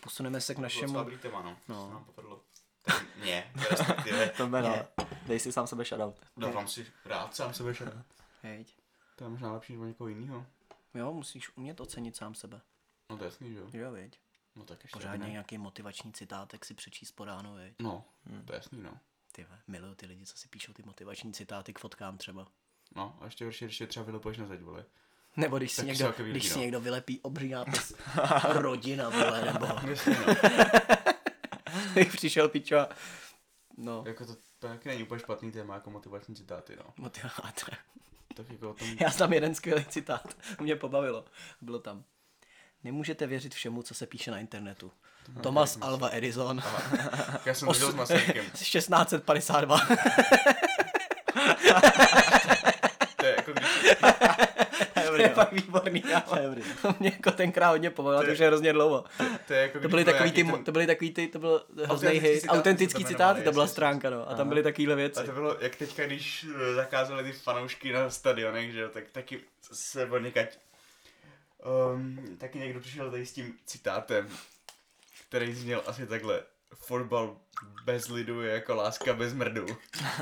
Posuneme se k Docela našemu... dobrý téma, no. No. To se nám povedlo. Tak Mně, respektive. <laughs> To jméno. Dej si sám sebe shoutout. Dávám si rád sám sebe šel. Hejď. To je možná lepší než někoho jiného. Jo, musíš umět ocenit sám sebe. No to jasný, že jo? Jo, viď? No tak ještě Pořádně ne. nějaký motivační citátek si přečíst po ránu, viď? No, to je jasný, no. Ty miluju ty lidi, co si píšou ty motivační citáty k fotkám třeba. No, a ještě horší, když je třeba vylepuješ na zeď, vole. Nebo když si, Tak někdo, jsou takový když lidi, si no. někdo vylepí obří nápis <laughs> rodina, vole, nebo Jasný, no. <laughs> přišel pičo a... No, jako to, to taky není úplně špatný téma, jako motivační citáty, no. motivátor. Tak jako o tom, Já znám jeden skvělý citát, <laughs> mě pobavilo. Bylo tam. Nemůžete věřit všemu, co se píše na internetu. Thomas Alva Edison, já jsem <laughs> viděl s Masarykem. <laughs> 1652. To je jako když, to je fakt výborný, ale to <laughs> mě jako tenkrát hodně pobavilo, to už je hrozně dlouho. to je jako To byly byl takový ty, nějaký to byly takový ty, to byl hrozný Autentický hit, autentický to citáty, to byla stránka, no. A tam byly takovýhle věci. A to bylo, jak teďka, když eh, zakázali ty fanoušky na stadionech, že jo, tak taky se odnikať. Um, taky někdo přišel tady s tím citátem, který zněl asi takhle. Fotbal bez lidu je jako láska bez mrdu.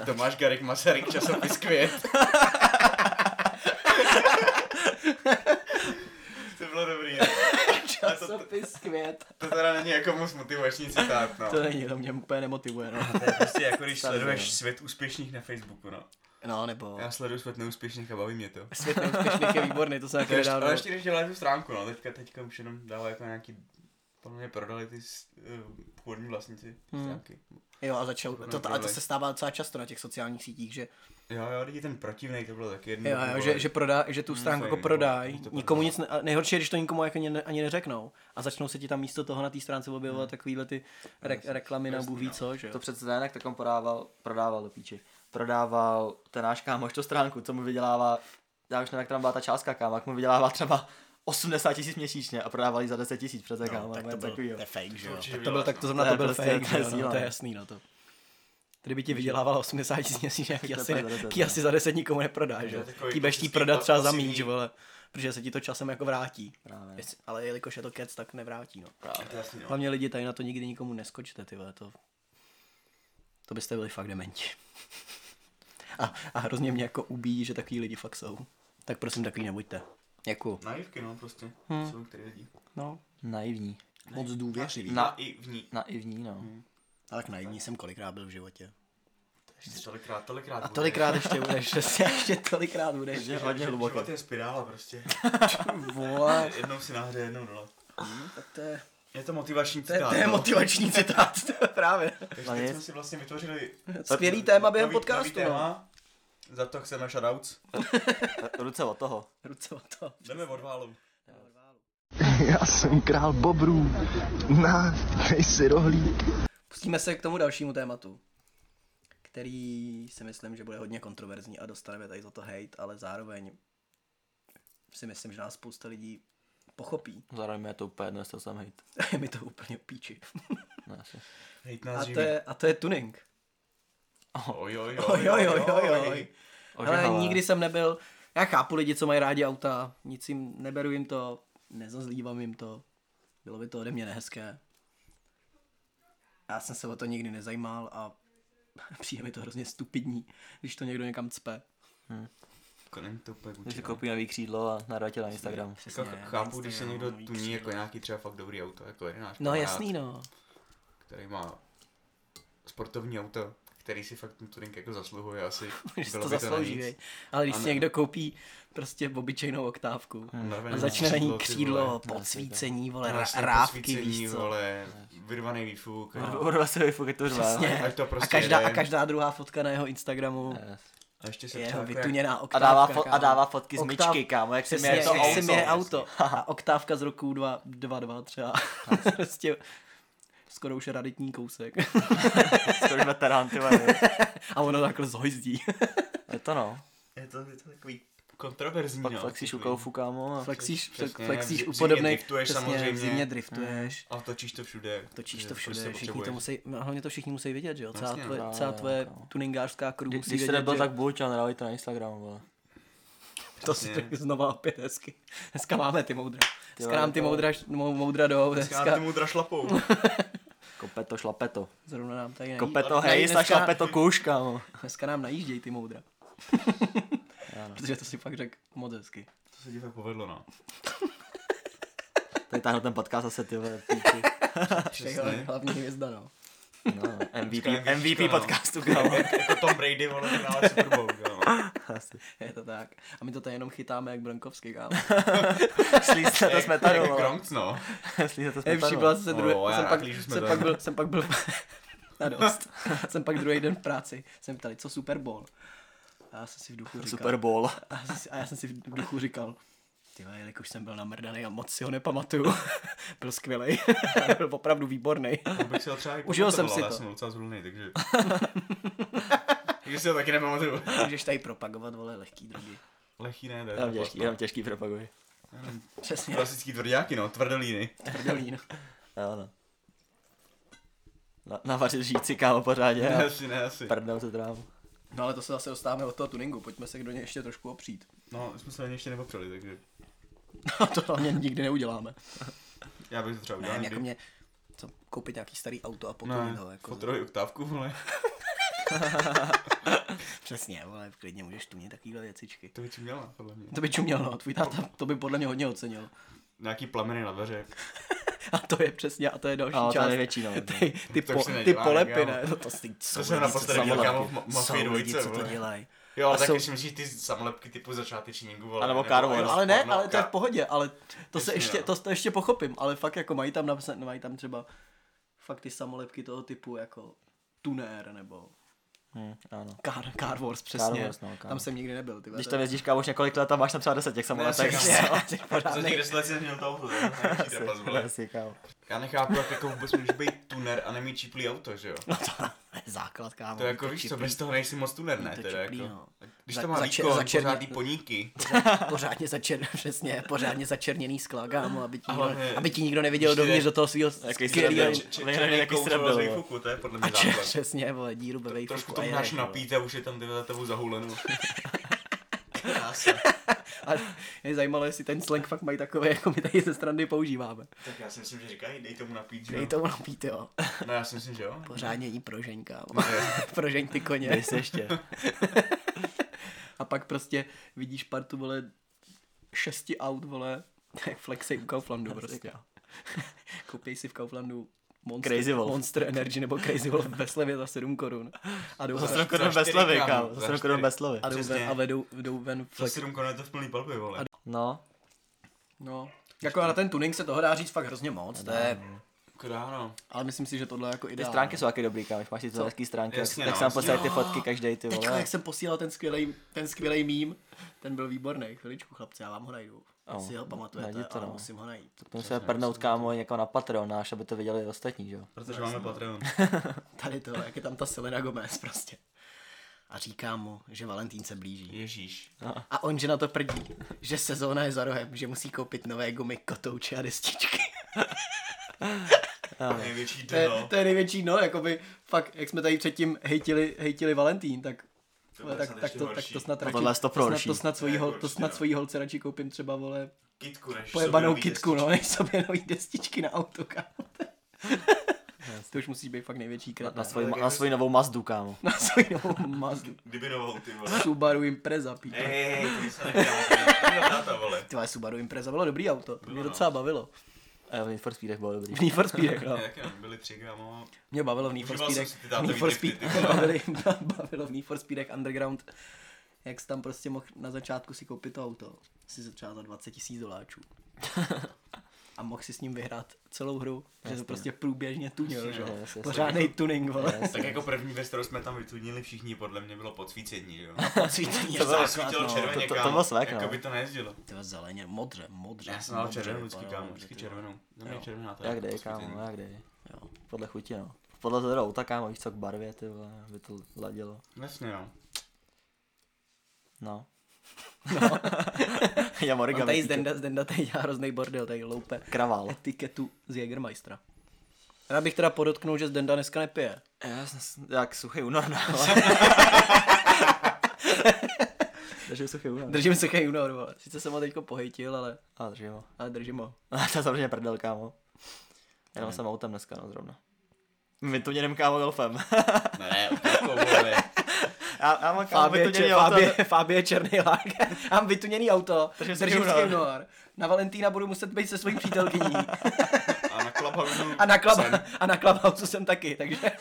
Tomáš Garik Masaryk, časopis Květ. <laughs> <laughs> to bylo dobrý. ne? <laughs> A to, Časopis květ. to teda není jako moc motivační citát, no. To není, to mě úplně nemotivuje, no. To je prostě jako když sleduješ svět úspěšných na Facebooku, no. No, nebo Já sleduju svět neúspěšných a baví mě to. svět neúspěšných je výborný, to jsem To ještě, nedávno. ale ještě když děláš tu stránku, no, teďka, teďka už jenom dává jako nějaký Podle mě prodali ty eh, původní vlastníci Hmm. stránky. Jo, a začal, To to, to, a to se stává docela často na těch sociálních sítích, že, Jo, jo, lidi ten protivnej, to bylo taky jedno. jo, jo, že, že, prodá, že tu Hmm, stránku jako prodají, nikomu nic, ne, a nejhorší je, když to nikomu jako ani, ne, ani neřeknou a začnou se ti tam místo toho na té stránce objevovat takovýhle ty re, reklamy na bůh ví no. co, že jo. To přece ten, jak takom podával, prodával do píči. Prodával ten náš kámoš tu stránku, co mu vydělává, já už nevím, jak tam byla ta částka, kámo, jak mu vydělává třeba 80 tisíc měsíčně a prodávali za 10 tisíc přece, kámo. No, tak to byl, to je fake, že jo. Tak to viděl. byl, tak to zrovna To byl prostě- fake, to je síla, no, to je jasný, no to. Kdyby ti vydělávalo 80 tisíc měsíčně, jak to asi, je ne, za deset, ký no. asi za 10 nikomu neprodá, že jo. budeš chtít klasický prodat třeba za míň, vole. Protože se ti to časem jako vrátí. Právě. Jestli- Ale jelikož je to kec, tak nevrátí, no. To jasný, no. Hlavně lidi tady na to nikdy nikomu neskočte, ty vole, to... To byste byli fakt dementi. <laughs> A, a hrozně mě jako ubíjí, že takový lidi fakt jsou. Tak prosím, takový nebuďte. Děkuju. Naivky, no, prostě. Hmm. Jsou některý lidi. No, Naivní. moc důvěřivý. Na- Naivní. Naivní, no. Ale tak naivní jsem kolikrát byl v životě. Ještě tolikrát, tolikrát. A tolikrát ještě budeš, <laughs> přesně, ještě tolikrát budeš. Že hodně hluboko. Život je spirála prostě. <laughs> Vole. jednou si nahoře, jednou dole. Tak to je, Je to motivační to je, citát. to je no. motivační citát, <laughs> to je právě. Takže No jsme si vlastně vytvořili Skvělý téma během podcastu, nový no. téma. Za to chceme shoutouts. <laughs> Ruce od toho. Ruce od toho. Jdeme od válu. Já jsem král bobrů. Na, dej si rohlík. Pustíme se k tomu dalšímu tématu, který si myslím, že bude hodně kontroverzní a dostaneme tady za to hate, ale zároveň si myslím, že nás spousta lidí pochopí. Zároveň mi je to úplně jedno, jestli to jsem hejt. Je mi to úplně píči. No, asi. Hejt A nás to, je, a to je tuning. Oj, oj, Oj, oj, oj, oj, oj. Ale nikdy jsem nebyl, já chápu lidi, co mají rádi auta, nic jim, neberu jim to, nezazlívám jim to, bylo by to ode mě nehezké. Já jsem se o to nikdy nezajímal a <laughs> přijde mi to hrozně stupidní, když to někdo někam cpe. Jako to úplně Když si koupí nový křídlo a nadáte na Instagram. Jako Přesně, chápu, když se někdo tuní jako nějaký třeba fakt dobrý auto, jako je náš No kamarád, jasný no. který má sportovní auto, který si fakt ten tuning jako zasluhuje asi. <laughs> Že to zaslouží, vej. Ale když A si někdo koupí prostě obyčejnou oktávku Narvaný a začne na ní křídlo, podsvícení, vole, rávky, víš co. vole, vyrvaný výfuk. a- Urva se vyfuky to řve. Přesně. Ať to prostě a, každá, a každá druhá fotka na jeho Instagramu Yes. A ještě se je jeho jako jak- vytuněná A oktávka. dává, fo- a dává fotky z Oktáv- myčky, kámo, jak si Přesně, měje to jak si auto. měje auto. <laughs> A oktávka z roku 2, 2, 2 třeba. <laughs> prostě skoro už raditní kousek. <laughs> Skoro veterán, ty a ono takhle zhojdí. Je to no. Je to, je to takový kontroverzní, Pak no. flexíš u koufu, kámo. a- Flexíš, Přesně, flexíš v u podobných, driftuješ přesně, samozřejmě. v zimě driftuješ. A točíš to všude. Točíš to všude, prostě všichni to musí, no, hlavně to všichni musí vidět, že jo? Celá no. tvoje, Právě, celá tvoje kámo. tuningářská crew Kdy- musí Když jsi vědět, nebyl tak buď a nedali to na Instagram, vole. <laughs> to si Přesně. znova opět hezky. Dneska máme ty moudra. Dneska nám ty moudra, mou- moudra jdou, Dneska dneska ty mu drašlapou. <laughs> Kopeto, šlapeto. zrovna nám tady nají, Kopeto nají- hej, a dneska, šlapeto kůž, kámo. dneska nám najíždějí ty moudra. <laughs> Protože to si fakt řekl moc hezky. To se ti fakt povedlo, no. <laughs> Tady táhnu ten podcast zase, ty vole, píči. <laughs> Přesně. Hlavní hvězda, no. No, MVP, MVP no. podcastu, kámo. jako Tom Brady, vole, hrále Super Bowl, kámo. <laughs> Asi. Je to tak. A my to tady jenom chytáme jak Brankovský, kámo. <laughs> Slízte to smetanu, Jak vole. Gronk, no. Slízte to Nejlepší smetanu. byla zase druhý, O, já jsem, pak, jsem, pak byl, jsem pak byl, <laughs> na dost. jsem pak druhý den v práci, jsem ptali, co Super Bowl. A já jsem si v duchu říkal, Super Bowl. A já jsem si, a já jsem si v duchu říkal, ty jelikož jsem byl namrdaný a moc si ho nepamatuju, byl skvělý, byl opravdu výborný. Já Užil jsem si Já to. jsem docela zvolný, takže... takže si ho taky nepamatuju. <laughs> Můžeš tady propagovat, vole, lehký drogy. Lehký ne, ne. Jenom těžký, jenom těžký propaguj. Přesně, Klasický tvrdáky, no, tvrdolíny. tvrdelín. Jo, no. Na, navařit žíci, kámo, pořádně. Ne, asi, ne, asi. Prdnou se trávu. No ale to se zase dostáváme od toho tuningu, pojďme se do něj ještě trošku opřít. No, jsme se ani ještě nepopřeli, takže... <laughs> No to hlavně nikdy neuděláme. Já bych to třeba udělal Ne, jako mě, co, koupit nějaký starý auto a potunit Ne, ho. Jako, fotorový oktávku, vole. <laughs> <laughs> Přesně, vole, klidně můžeš tunit takovýhle věcičky. To by měla, podle mě. To by čuměl, no, tvůj táta to by podle mě hodně ocenil. Nějaký plameny na dveře. <laughs> A to je přesně, a to je další A to je část. no. <laughs> Ty, ty, To po, ty polepy, ne? No to, ty, jsou jsem naposledy co viděl, kámo, v Mafii dvojce, co to dělají. Jo, ale A tak jsou- když myslíš ty samolepky typu začátečníků, vole. A nebo Car Wars. jenom ale ne, porno, ale to je v pohodě, ale to se ještě, no. to, to ještě pochopím, ale fakt jako mají tam mají tam třeba fakt ty samolepky toho typu jako tunér nebo Hm, ano. Car, car Wars přesně. Wars, no, kámo. tam jsem nikdy nebyl. Ty Když to tam je- jezdíš kámo už několik let a máš tam třeba 10 těch samoletek. jasně, <laughs> Ty pořádnej- Za těch deset let jsem měl to auto, to je největší trapas, <laughs> vole. Asi, kámo. Já nechápu, jak jako vůbec můžeš být tuner a nemít čiplý auto, že jo? No to je základ, kámo. To je jako víš co, bez toho nejsi moc tuner, ne? to Teda čiplý, jako. no. Když Za- to má zače- výkon, začerně- pořádný poníky. <laughs> pořádně začer, <laughs> přesně, pořádně začerněný skla, kámo, aby ti, nikdo, hlavně, aby ti nikdo neviděl dovnitř do toho svého skvělého... jaký výfuku, to je podle mě základ. Přesně, vole, díru ve vejfuku. Trošku to máš napít a už je tam ty za tebou zahulenou. <laughs> Krása. A je zajímalo, jestli ten slang fakt mají takový, jako my tady ze strany používáme. Tak já si myslím, že říkají, dej tomu napít, že Dej jo? tomu napít, jo. No já si myslím, že jo. Pořádně jí prožeň, kámo. <laughs> prožeň ty koně. Dej si ještě. <laughs> A pak prostě vidíš partu, vole, šesti aut, vole, <laughs> jak flexej u Kauflandu prostě. Koupěj si v Kauflandu Monster, Crazy Wolf. Monster Energy nebo Crazy Wolf ve slevě za 7 korun. A jdou, Za za, 7 korun za bez čtyři, slevy, kámo, za Za 7 korun bez slevy. a jdou ven, a vedou, jdou ven Za flex. 7 korun je to v plný palbě, vole. No, No, jako na ten tuning se toho dá říct fakt hrozně moc, to je, Kráno. ale myslím si, že tohle je jako ty ideální. stránky jsou taky dobrý, kámo. Máš ty Co? hezký stránky, Jasně, jak no, se nám posílají ty jo. fotky každý ty Teďka, vole. jak jsem posílal ten skvělý, ten skvělý mím, ten byl výborný. Chviličku, chlapci, já vám ho najdu. Oh, Si ho pamatujete, to, ale no. musím ho najít. Musíme prdnout, kámo, někam na Patreon náš, aby to viděli ostatní, že jo. Protože máme Patreon. <laughs> Tady to, jak je tam ta Selena Gomez prostě. A říká mu, že Valentín se blíží. Ježíš. A on, že na to prdí, že sezóna je za rohem, že musí koupit nové gumy, kotouče a destičky. <laughs> Největší To je, dno. to je největší, no, jakoby fakt, jak jsme tady předtím hejtili, hejtili Valentín, tak To vole, tak, tak, to, tak to snad radši, to pro snad, to snad svojí, To hol, to snad svojí holce radši koupím třeba, vole, Kitku než pojebanou kitku, no, destičky. než sobě nový destičky na auto, kámo. to už musíš být fakt největší Na, kret. na, ne? svoji, na svoji novou Mazdu, kámo. Na svoji novou Mazdu. <laughs> Kdyby novou, ty vole. Subaru Impreza, hej, hej, ty se. <laughs> Ty na vole. Subaru Impreza bylo dobrý auto, to mě no. docela bavilo. A v Need for Speedech bylo dobrý. V Need for Speedech, no. <laughs> Byli tři, kámo. Mě bavilo v Need for Speedech, Need for Speed, <laughs> bavili, <laughs> bavilo v Need for Speedech Underground, jak jsi tam prostě mohl na začátku si koupit to auto, si třeba za 20 tisíc doláčů. A mohl si s ním vyhrát celou hru, že to prostě průběžně tunil, že no, jo. Pořádnej tuning, vole. Tak jako první věc, kterou jsme tam vytunili všichni, podle mě bylo podsvícení, jo. Podsvícení je <laughs> To základ, svítilo no. červeně, To- to- to bylo svek, no. Jako by to nejezdilo. Ty vole, zeleně, modře, modře. Já jsem dal červenou vždycky, kámo, vždycky červenou. No, mě Jo. červená, to Jak je dej, podsvícení. kámo, jak dej. Jo. Podle chuti, no. Podle toho auta, kámo, víš co, k barvě, ty vole, aby to ladilo. Jasně, no. No. <laughs> Já On Morgan. tady Zdenda, Zdenda tady dělá hrozný bordel, tady loupe Kravál. etiketu z Jägermeistera. Já bych teda podotknul, že Zdenda dneska nepije. Já jsem jak suchý únor, no. <laughs> Takže suchý únor. Držím se kej únor. Sice jsem ho teďko pohejtil, ale, A držím ho. ale držím ho. <laughs> to je samozřejmě prdel, kámo. Jenom jsem autem dneska, no zrovna. My tu jdem kámo golfem. Ne, jako, já, já mám vytuněný če, auto. Fábie, Fábie černý lák. <laughs> Mám vytuněný auto, Držím únor. Na Valentína budu muset být se svojí přítelkyní. A na Clubhouse A na, klub, jsem. a na Clubhouse jsem taky, takže... <laughs>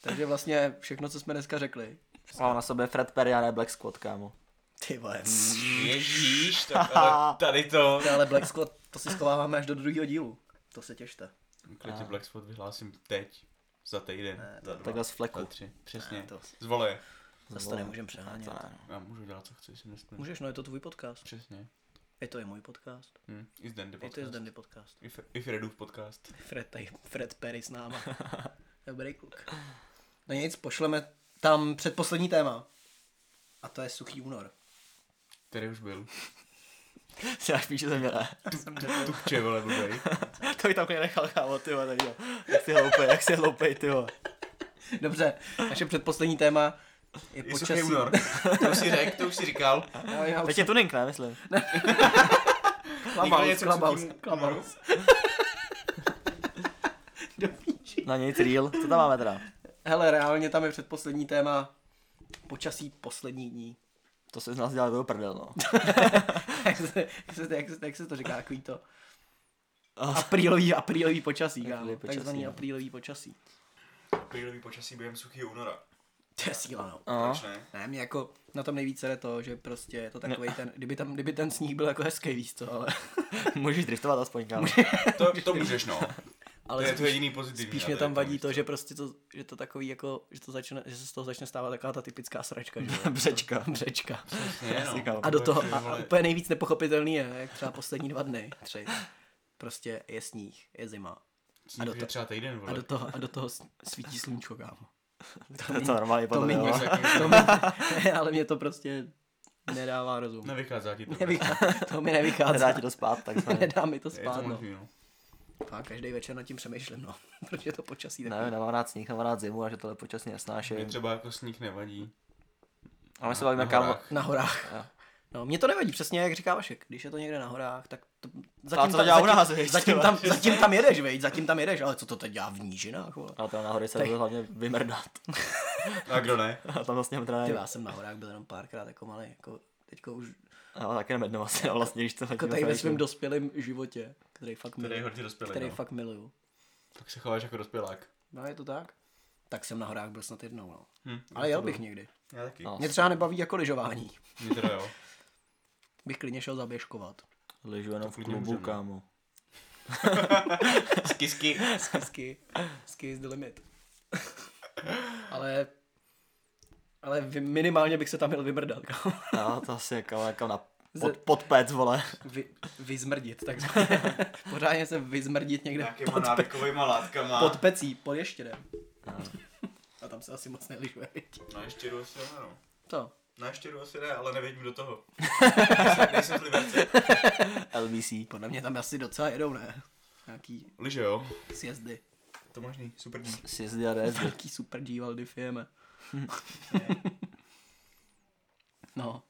takže vlastně všechno, co jsme dneska řekli. Mám na sobě Fred Perry a ne Black Squad, kámo. Ty vole, Ježíš, tak <laughs> ale tady to. ale Black Squad, to si schováváme až do druhého dílu. To se těšte. Klidně Black Spot vyhlásím teď. Za týden. za dva, takhle z fleku. Za tři. Přesně. Ne, to- Zvole. Zase to nemůžeme přehánět. To ne. Já můžu dělat, co chci, si myslím. Můžeš, no je to tvůj podcast. Přesně. Je to i můj podcast. Hm. I z Dandy Je to i z podcast. Dandy podcast. I, F- I Fredův podcast. <laughs> Fred, tady, Fred Perry s náma. <laughs> Dobrý kluk. No nic, pošleme tam předposlední téma. A to je suchý únor. Který už byl. <laughs> Já píšu ze mě ne. Tupče, vole, blbej. <laughs> To bych tam nechal, kámo, ty vole, jo. Jak jsi hloupej, jak jsi hloupej, ty vole. Dobře, naše předposlední téma je, Je suchý počasí. únor. To už si řekl, to už si říkal. Já, já Teď je tuning, ne, myslím. Někdo <laughs> Clubhouse, něco k Clubhouse, suchýmu Clubhouse. Do píči. Na nic real. Co tam máme teda? Hele, reálně tam je předposlední téma počasí poslední dní. To se z nás dělá do prdel, no. <laughs> jak, se, jak, se, jak, se, jak se to říká, takový to aprílový, aprílový počasí, kámo. Takzvaný no. aprílový počasí. Aprílový počasí během suchého února. To je síla, no. No, Proč ne? Ne, mě jako na tom nejvíce je to, že prostě je to takový ten, kdyby, tam, kdyby ten sníh byl jako hezký, víš co, ale, můžeš driftovat aspoň, kámo. To, to můžeš, no. Ale to je to jediný pozitivní. spíš mě tam vadí to, co. že prostě to, že to takový jako, že to začne, že se z toho začne stávat taková ta typická sračka, že? <laughs> Břečka. Břečka. Přesně, no. A do To toho, a, a úplně nejvíc nepochopitelný je, jak třeba poslední dva dny, tři, prostě je sníh, je zima. sníh a do to- třeba týden, A do toho, a do toho svítí sluníčko, kámo. <laughs> To je to normální To podle mi, mě, to mi, <laughs> ale mě to prostě nedává rozum. Nevychází ti to. Nevychází, to mi nevychází. Nedá ti to spát, tak Nedá mi to Je to spát, no. možný, no. A každý večer nad tím přemýšlím, no. <laughs> Protože to počasí taky. Ne, nemám rád sníh, nemám rád zimu a že tohle počasí nesnáším. Mě třeba jako sníh nevadí. A my se bavíme, horách. Na horách. Jo. No, mě to nevadí, přesně jak říká Vašek. Když je to někde na horách, tak to, co to dělá u zatím, nás, zatím, ty tam, zatím tam jedeš, veď, zatím tam jedeš, ale co to teď dělá v nížinách, vole? ale to na hory se Tak- budu hlavně vymrdat. A kdo ne? A <laughs> tam vlastně Ty, trénink. já jsem na horách byl jenom párkrát jako malý, jako teďko už No, taky jenom jednou asi, no, vlastně, když to jako tady ve svém dospělém životě, který fakt Který miluju. hodně dospělý, Který no. fakt miluju. Tak se chováš jako dospělák. No je to tak? Tak jsem na horách byl snad jednou, no. Hm, Ale jel bych někdy. Já taky. No. Mě třeba nebaví jako lyžování. Mě teda jo. <laughs> Bych klidně šel zaběžkovat. Lyžu jenom v klubu, kámo. Skisky. Ski, ski is the limit. <laughs> ale ale minimálně bych se tam měl vymrdat. kámo. <laughs> No, to asi jako, jako na pod, pod pec, vole. Vy, vyzmrdit, takzvaně. <laughs> Pořádně se vyzmrdit někde Nějakýma pod, pe, návykovýma látkama. pod pecí, pod ještěrem. <laughs> A tam se asi moc neližuje, viď? Na ještěru asi ne, no. To. Na ještěru asi ne, ale nevědím do toho. Nejsem Liberce. LBC. Podle mě tam asi docela jedou, ne? Nějaký Liže jo. sjezdy. To možný, super dí. Sjezdy a dezdy. Nějaký super G fijeme. <laughs> no.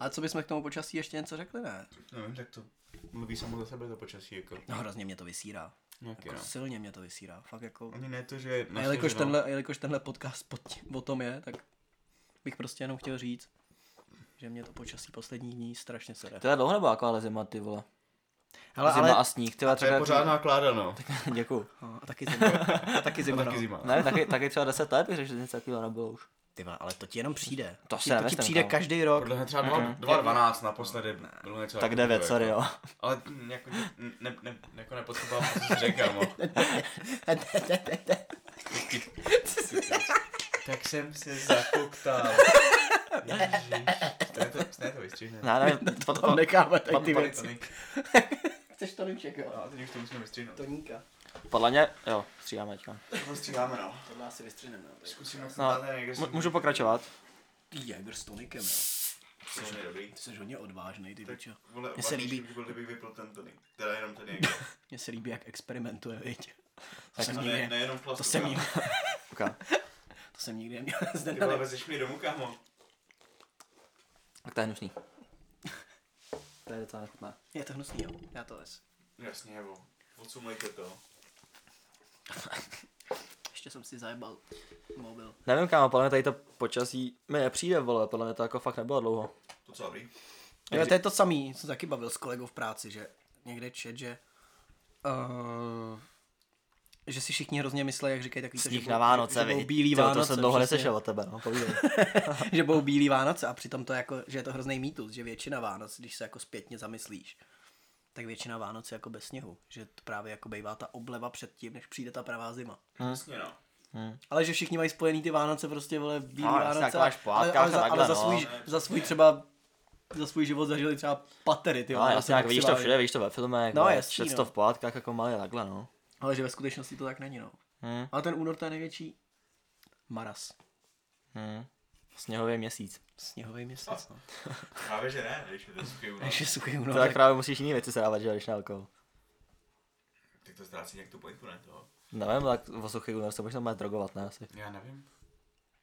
A co bychom k tomu počasí ještě něco řekli, ne? Nevím, tak to mluví samo za sebe to počasí, jako. No hrozně mě to vysírá. Jako no. silně mě to vysírá. Fakt jako... Ani ne to, že A jelikož tenhle, a jelikož tenhle podcast pod, tím- o tom je, tak bych prostě jenom chtěl říct, že mě to počasí posledních dní strašně sere. To je dlouho nebo taková zima, ty vole. Hele, zima ale, a sníh, ty To je třeba... pořádná kláda, no. <laughs> Děkuju. no, a taky zima. A taky zima, A taky no. zima. Ne, <laughs> taky, taky třeba 10 let, bych řekl, že něco takového nebylo už. Ty vole, ale to ti jenom přijde. To ti, si to ti přijde kámo. každý rok. Podle mě třeba 2.12 naposledy bylo něco Tak jako 9, takového, sorry, jako. jo. Ale jako, ne, ne, jako nepodkopám, co jsi řekl, kámo. <laughs> Tak jsem se zakoktal. Ježiš. To je to, ne to vystřihne. Ne, ne, to, To to, necháme tady to- ty to- věci. Chceš to Toníček, jo? A teď už to musíme vystřihnout. Toníka. podle mě, jo, stříháme teďka. To stříháme, no. Tohle asi vystřihneme. Zkusíme No, no, M- můžu pokračovat? Ty Jäger s tonikem, jo. To je dobrý. Ty jsi hodně odvážný, ty Tak, pičo. vole, Mně se líbí, Byl, kdybych vypil ten tonik. Teda jenom ten někde. <laughs> mně se líbí, jak experimentuje, viď? To jsem ne, nikdy, nejenom v to plastu. jsem nikdy, Okay. <laughs> to jsem nikdy neměl Ty zde vole, vezeš mi domů, kámo. Tak to je hnusný. To je docela nechutné. Je to hnusný, jo. Já to ves. Jasně, nebo. Odsumlejte to. <laughs> Ještě jsem si zajebal mobil. Nevím, kámo, podle mě tady to počasí mi nepřijde, vole, podle mě to jako fakt nebylo dlouho. To co, dobrý? Jo, to je to samý, jsem taky bavil s kolegou v práci, že někde čet, že uh, že si všichni hrozně myslí, jak říkají takový to, Sníh že na budou- Vánoce, že budou bílý Vánoce. To jsem dlouho neslyšel od tebe, no, povídej. <laughs> že budou bílý Vánoce a přitom to jako, že je to hrozný mýtus, že většina Vánoc, když se jako zpětně zamyslíš, tak většina Vánoc je jako bez sněhu, že to právě jako bývá ta obleva před tím, než přijde ta pravá zima. Jasně, no. Ale že všichni mají spojený ty Vánoce prostě, vole, bílý No, Vánoce. ale, látkách ale, za, a ale takhle, za, no. svůj, za svůj třeba za svůj život zažili třeba patery, ty No, jasně, jak vidíš to všude, vidíš to ve filmech, No, no, jasný, no. to v pohádkách jako malé takhle, no. Ale že ve skutečnosti to tak není, no. Hmm. Ale ten únor to je největší maras. Hmm. Sněhový měsíc. Sněhový měsíc, no. Právě, že ne, když je to suchý únor. Takže suchý únor. To tak právě musíš jiný věci se dávat, že když na alkohol. Tak to ztrácí nějak tu pointu, ne to? Nevím, tak o suchý únor se možná má drogovat, ne asi. Já nevím.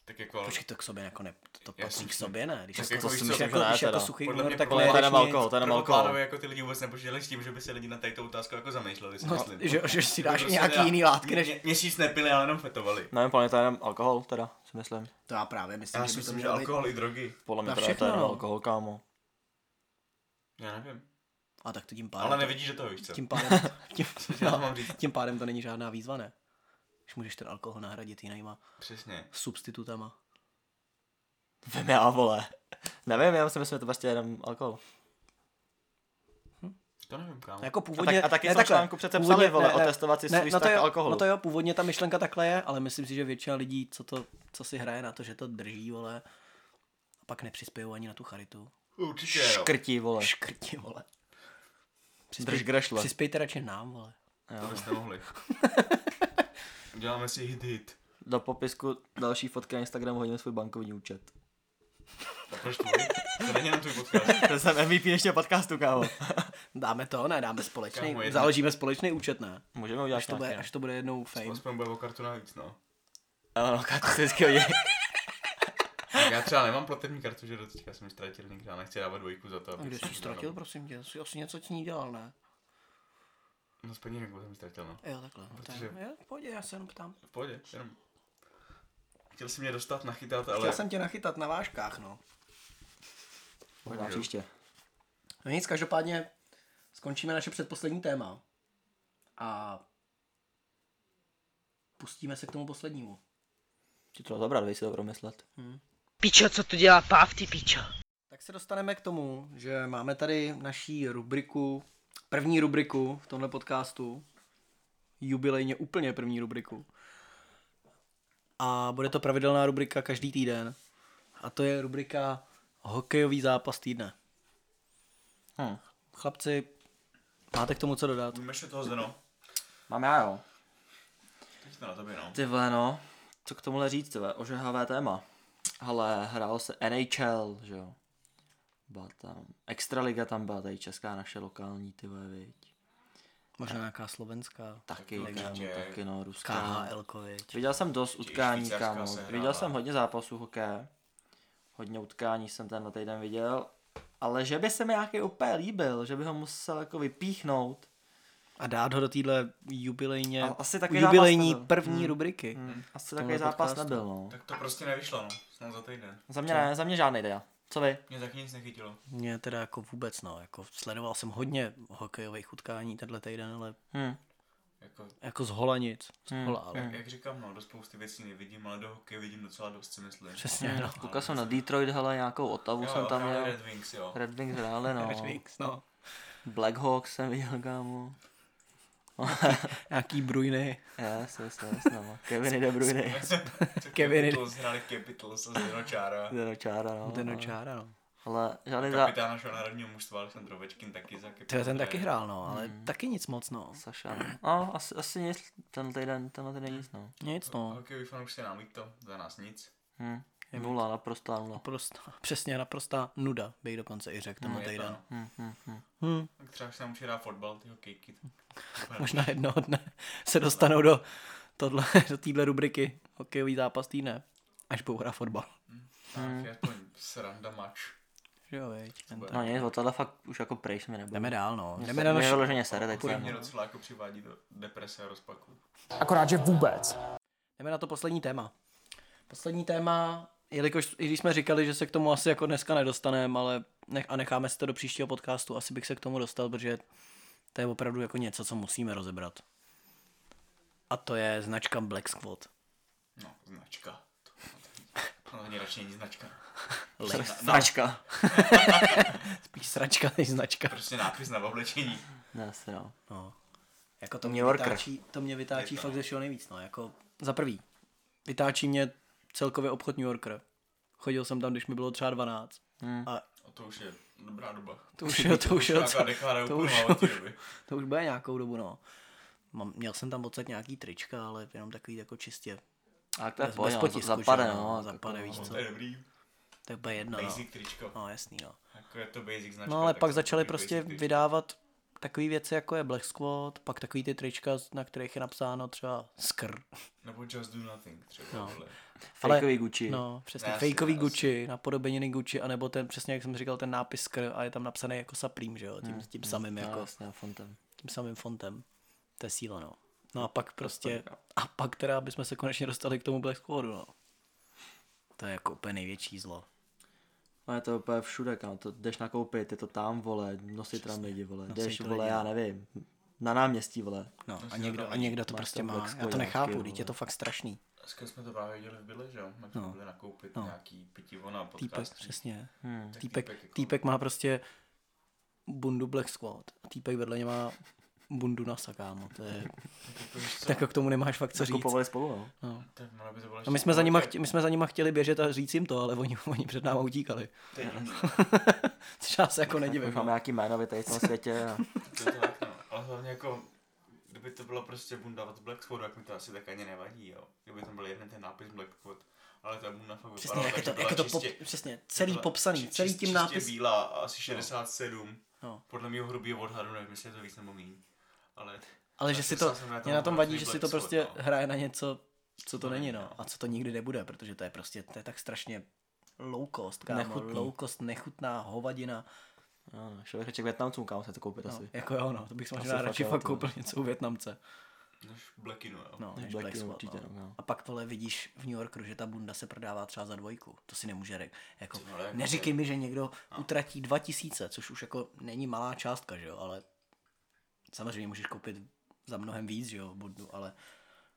Tak jako... Počkej, to k sobě jako ne, to, to patří k sobě, ne? Když Tak jako, jako to si myslím, jako jako, ne když jako suchý Podle únor, mě tak to nemá nic. alkohol, to nemá alkohol. Jako ty lidi vůbec nepočítali s tím, že by se lidi na tady tou otázku jako zamýšleli, si No, myslím. že, že si dáš Prostě nějaký jiný látky, než... mě- Měsíc nepili, ale jenom fetovali. Nevím, podle mě to je jenom alkohol, teda, si myslím. To já právě myslím, Já že to myslím, že alkohol i drogy. Podle mě teda je to všechno, jenom no. alkohol, kámo. Já nevím. A tak to tím pádem... Ale to- nevidíš do toho, víš co? Tím pádem, <laughs> tím, Já no, mám říct. tím pádem to není žádná výzva, ne? Když můžeš ten alkohol nahradit jinýma Přesně. substitutama. Vím já, vole. Nevím, já myslím, že to prostě jenom alkohol. To nevím, kámo. Jako A, původně, tak, a taky ne, jsme v takhle. článku přece Původně- psali, vole, ne, ne, otestovat si ne, svůj no to jo, alkoholu. No to jo, původně ta myšlenka takhle je, ale myslím si, že většina lidí, co, to, co si hraje na to, že to drží, vole, a pak nepřispějí ani na tu charitu. Určitě jo. Škrtí, vole. Škrti, vole. Drž grešle. Přispějte radši nám, vole. To byste mohli. <laughs> Uděláme si hit hit. Do popisku další fotky na Instagramu hodíme svůj bankovní účet. A proč tvůj? To není na tvůj podcast. To jsem MVP ještě podcastu, kámo. <laughs> Dáme to, ne, dáme společný, Kámo, jedna- založíme společný účet, ne? Můžeme udělat Až to, bude, až to bude jednou fame. Aspoň bude o kartu navíc, no. Jo, no, kartu si vždycky hodí. Tak já třeba nemám platební kartu, že do teďka jsem ji ztratil nikdy, já nechci dávat dvojku za to. A abych kde si jsi ji ztratil, prosím tě? Jsi asi něco s ní dělal, ne? No z peněženku jsem ztratil, no. Jo, takhle. No, Protože- je, pojď, já se jenom ptám. V pohodě, jenom. Chtěl jsem mě dostat, nachytat, ale... Chtěl jsem tě nachytat na vážkách, no. Možná příště. No nic, každopádně skončíme naše předposlední téma. A pustíme se k tomu poslednímu. Ti to zabrat, vy si to promyslet. Pičo, co tu dělá páv, ty pičo? Tak se dostaneme k tomu, že máme tady naší rubriku, první rubriku v tomhle podcastu, jubilejně úplně první rubriku. A bude to pravidelná rubrika každý týden. A to je rubrika hokejový zápas týdne. Hm. Chlapci, máte k tomu co dodat? Ještě toho Zdeno. Mám já, jo. Teď to na tobě, no. Ty vole, no. Co k tomuhle říct, ty vole, ožehavé téma. Ale hrálo se NHL, že jo. Byla tam, Extraliga tam byla, tady česká naše lokální, ty vole, viď. Možná nějaká slovenská, Taky, určitě. kámo, taky no, ruská. KHL, viď? Viděl jsem dost utkání, kámo. Viděl jsem hodně zápasů hokeje. Hodně utkání jsem tenhle týden viděl. Ale že by se mi nějaký úplně líbil, že by ho musel jako vypíchnout. A dát ho do téhle jubilejně, A asi takový jubilejní zápas nebyl. první Hmm. rubriky. Hmm, asi takový zápas podcastu. nebyl, no. Tak to prostě nevyšlo, no. Snad za týden. Za mě ne, za mě žádný idea. Co vy? Mě taky nic nechytilo. Mě teda jako vůbec no, jako sledoval jsem hodně hokejových utkání tenhle týden, ale Hm. Jako, jako z hola nic. Z Hmm. hola, ale jak, jak říkám, no, do spousty věcí nevidím, ale do hokeje vidím docela dost, si myslím. přesně no. Koukal jsem na Detroit, hele, nějakou Ottavu Jo, jsem tam měl. Red Wings, jo. Red Wings hráli, <laughs> no. Red Wings, no. Black Hawks jsem viděl, kámo. <laughs> Nějaký brujny. Yes, yes, yes, no. Kevin De Bruyne. <laughs> Kevin- Capitals hráli Capitals a Zdeno Čára. Zdeno Čára, no. Deno no. Ale žádný za... Kapitán našeho národního mužstva Alexandr Ovečkin taky za To Capitals. ten taky hrál, no, ale taky nic moc, no. Saša, no. no asi, asi nic, tenhle týden, tenhle týden nic, no. Nic, no. Hokejový fanoušci nám líto, za nás nic. Hm. Nula, naprostá nula. <laughs> Naprosto, přesně naprostá nuda, bych dokonce i řekl tenhle Je to, týden. no. Hm, hm, hm. Hm. Tak třeba, se naučí hrát fotbal, ty hokejky. <laughs> Možná jednoho dne se dostanou do, tohle, <laughs> do téhle rubriky hokejový zápas týdne, až budou hrát fotbal. Tak je aspoň sranda mač. Jo, veď. No nic, o tohle fakt už jako pryč mi nebude. Jdeme dál, no. Jdeme na mě naši... vyloženě sere teď mě docela jako přivádí do deprese a rozpaku. Akorát, že vůbec. Jdeme na to poslední téma. Poslední téma, jelikož i když jsme říkali, že se k tomu asi jako dneska nedostaneme, ale nech, a necháme si to do příštího podcastu, asi bych se k tomu dostal, protože to je opravdu jako něco, co musíme rozebrat. A to je značka Black Squad. No, značka. Ani radši není značka. <laughs> Značka. <laughs> Spíš sračka než značka. Prostě nápis na oblečení. Ne, asi no. No. Jako to mě Yorker. vytáčí, to mě vytáčí fakt no. ze všeho nejvíc, no. Jako za prvý, vytáčí mě celkově obchod New Yorker. Chodil jsem tam, když mi bylo třeba 12. Hm. A A to už je dobrá doba. to už je, to už je, to úplně už-. To už bude nějakou dobu, no. Mám, měl jsem tam odsaď nějaký trička, ale jenom takový jako čistě. A to je Bez- bez no, potisku, zapade, no. zapade, jako, víš no. co. To je dobrý. To je úplně jedno, no. Basic tričko. No jasný, no. Jako je to basic značka. No ale pak začali prostě vydávat takové věci, jako je Black Squad, pak takový ty trička, na kterých je napsáno třeba skr. Nebo just do nothing třeba. No. Fakeový Gucci. No, přesně. Asi, Fakeový asi. Gucci, napodobeniny Gucci, anebo ten, přesně jak jsem říkal, ten nápis skr a je tam napsaný jako Supreme, že jo, tím, tím samým No, jako, jasně, fontem. tím samým fontem. To je síla, no. No a pak prostě, a pak teda bychom se konečně dostali k tomu Black Squadu, no. To je jako úplně největší zlo. No je to úplně všude, kam to jdeš nakoupit, je to tam, vole, nosí tam lidi, vole, Nosí jdeš, vole, lidi, já no. nevím, na náměstí, vole. No, a někdo, to a někdo to prostě má. Já to nechápu, teď je to fakt strašný. Dneska jsme to právě viděli v Bydle, že jo? Jak jsme No. byli nakoupit No. nějaký pitivo na Týpek, podcast. přesně. Hmm. Týpek, týpek jako- týpek má prostě bundu Black Squad a týpek vedle ně má bundu NASA, kámo. To je, Jako, <laughs> tak k tomu nemáš fakt co říct. Nakupovali spolu, no. No. Tak ono by to bylo A my jsme, za nima chtě, my jsme za nima chtěli běžet a říct jim to, ale oni, oni před náma utíkali. <laughs> Já se jako nedivím. Máme nějaký jméno tady v tom světě. A... <laughs> To je tak, no. Ale hlavně jako, kdyby to byla prostě bunda od Black Squad, tak mi to asi tak ani nevadí, jo. Kdyby tam byl jeden ten nápis Black Squad. Ale ta bunda fakt Přesně, vypadala jak to, jak to pop, čistě, přesně, celý byla popsaný, či- celý tím čistě nápis. bílá, asi 67. No. Podle mého hrubého odhadu, nevím, jestli je to víc nebo méně. Ale Ale že si to, na mě na tom vadí, že si to prostě no. hraje na něco, co to není, no. A co to nikdy nebude, protože to je prostě, to je tak strašně low cost, kámo. Nechutný. Low cost, nechutná hovadina. No, šel bych radši k Větnamcům, kam se to koupit No, asi. jako jo, no, to bych si možná radši fakt koupil něco u Větnamce. než Blackinu, jo. No, Než než Black určitě, no. no. A pak vole vidíš v New Yorku, že ta bunda se prodává třeba za dvojku. To si nemůže re- jako, jako neříkej mi, že někdo utratí 2000, což už jako není malá částka, že jo, ale samozřejmě můžeš koupit za mnohem víc, že jo, bundu, ale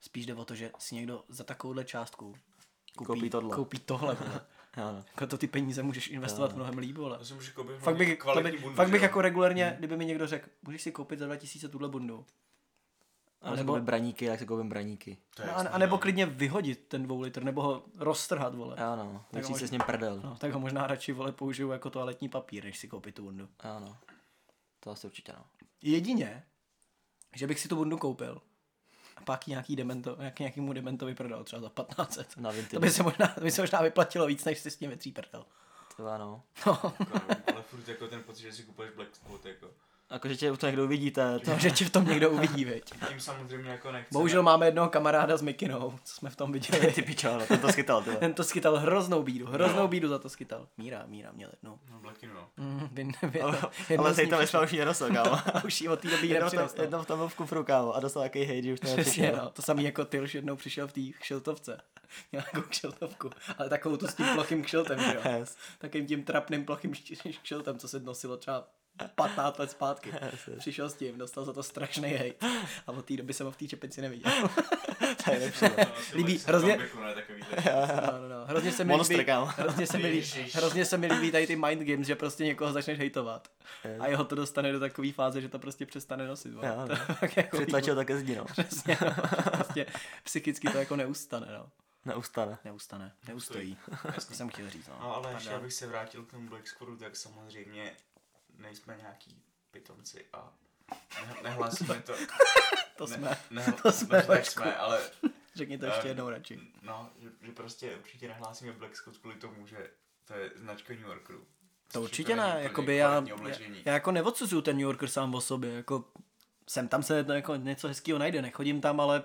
spíš jde o to, že si někdo za takovouhle částku koupí, Koupí tohle. Koupí tohle <laughs> vole. Jo, no. Jako to ty peníze můžeš investovat mnohem líp, vole. Já si můžu koupit Fakt bych, to kvalitní by, bundu, fakt že bych jo. jako regulérně, kdyby mi někdo řekl, můžeš si koupit za 2000 tuhle bundu. Ale nebo- nebo... braníky, jak se koupím braníky. To je No, jasný, a, a nebo no. klidně vyhodit ten dvou litr, nebo ho roztrhat, vole. Jo, no. Tak možná- se s ním prdel. No, tak ho možná radši vole použiju jako toaletní papír, než si koupit tu bundu. Jo, no. To asi určitě, no. Jedině, že bych si tu bundu koupil a pak ji nějaký demento, nějak, nějakýmu dementovi prodal třeba za 1500. Na Vinted. To by se možná, to by se možná vyplatilo víc, než si s tím vytří prdel. To jo, no. No, Ale furt jako ten pocit, že si kupuješ Black Squad, jako. Jakože tě to někdo uvidíte. To... no, že tě v tom někdo uvidí, viď. Tím samozřejmě jako nechceme. Bohužel máme jednoho kamaráda s Mikinou, co jsme v tom viděli. <laughs> Ty pičo, no, ten to schytal, ty. Ten to skytal hroznou bídu, hroznou No. bídu za to skytal. Míra, Míra měl jednou. No, Blackinu, no. Mm, vin, vin, Ale, ale nich to jsme <laughs> už ji nenosl, kámo. Už jí od té doby Jednou tam, nepřinesl. jednou tam byl v kufru, kámo, a dostal takový hejt, že už to Přesně, nepřišel. no. To samý jako Tylš jednou přišel v té kšiltovce. <laughs> Měl takovou kšiltovku, ale takovou tu s tím plochým kšiltem, že jo? Yes. Takým tím trapným plochým kšiltem, co se nosilo třeba 15 let zpátky. <laughs> Přišel s tím, dostal za to strašný hejt. A od té doby jsem ho v té čepici neviděl. <laughs> To je lepší. no. No, Líbí, hrozně- Comebacku, ne, takový <laughs> No, no, no. Hrozně se mi Monster, líbí, hrozně se mi líbí, hrozně se mi líbí tady ty mind games, že prostě někoho začneš hejtovat. A jeho to dostane do takové fáze, že to prostě přestane nosit. Jo, no. jako Přitlačil také zdi, no. Přesně, no. prostě psychicky to jako neustane, no. Neustane. Neustane, neustojí. To jsem chtěl říct, no. No ale ještě abych se vrátil k tomu Black Squadu, tak samozřejmě nejsme nějaký pitomci a ne- nehlásíme to. <laughs> To ne, <laughs> jsme, Ne, to jsme, ne, tak Vašku. jsme, ale <laughs> řekni to ještě Eh, jednou radši. no, že, že prostě určitě nehlásíme Black Squad kvůli tomu, že to je značka New Yorkeru. To určitě jako ne, jakoby já, oblečení. já jako neodsuzuju ten New Yorker sám o sobě, jako sem tam se to jako něco hezkého najde, nechodím tam, ale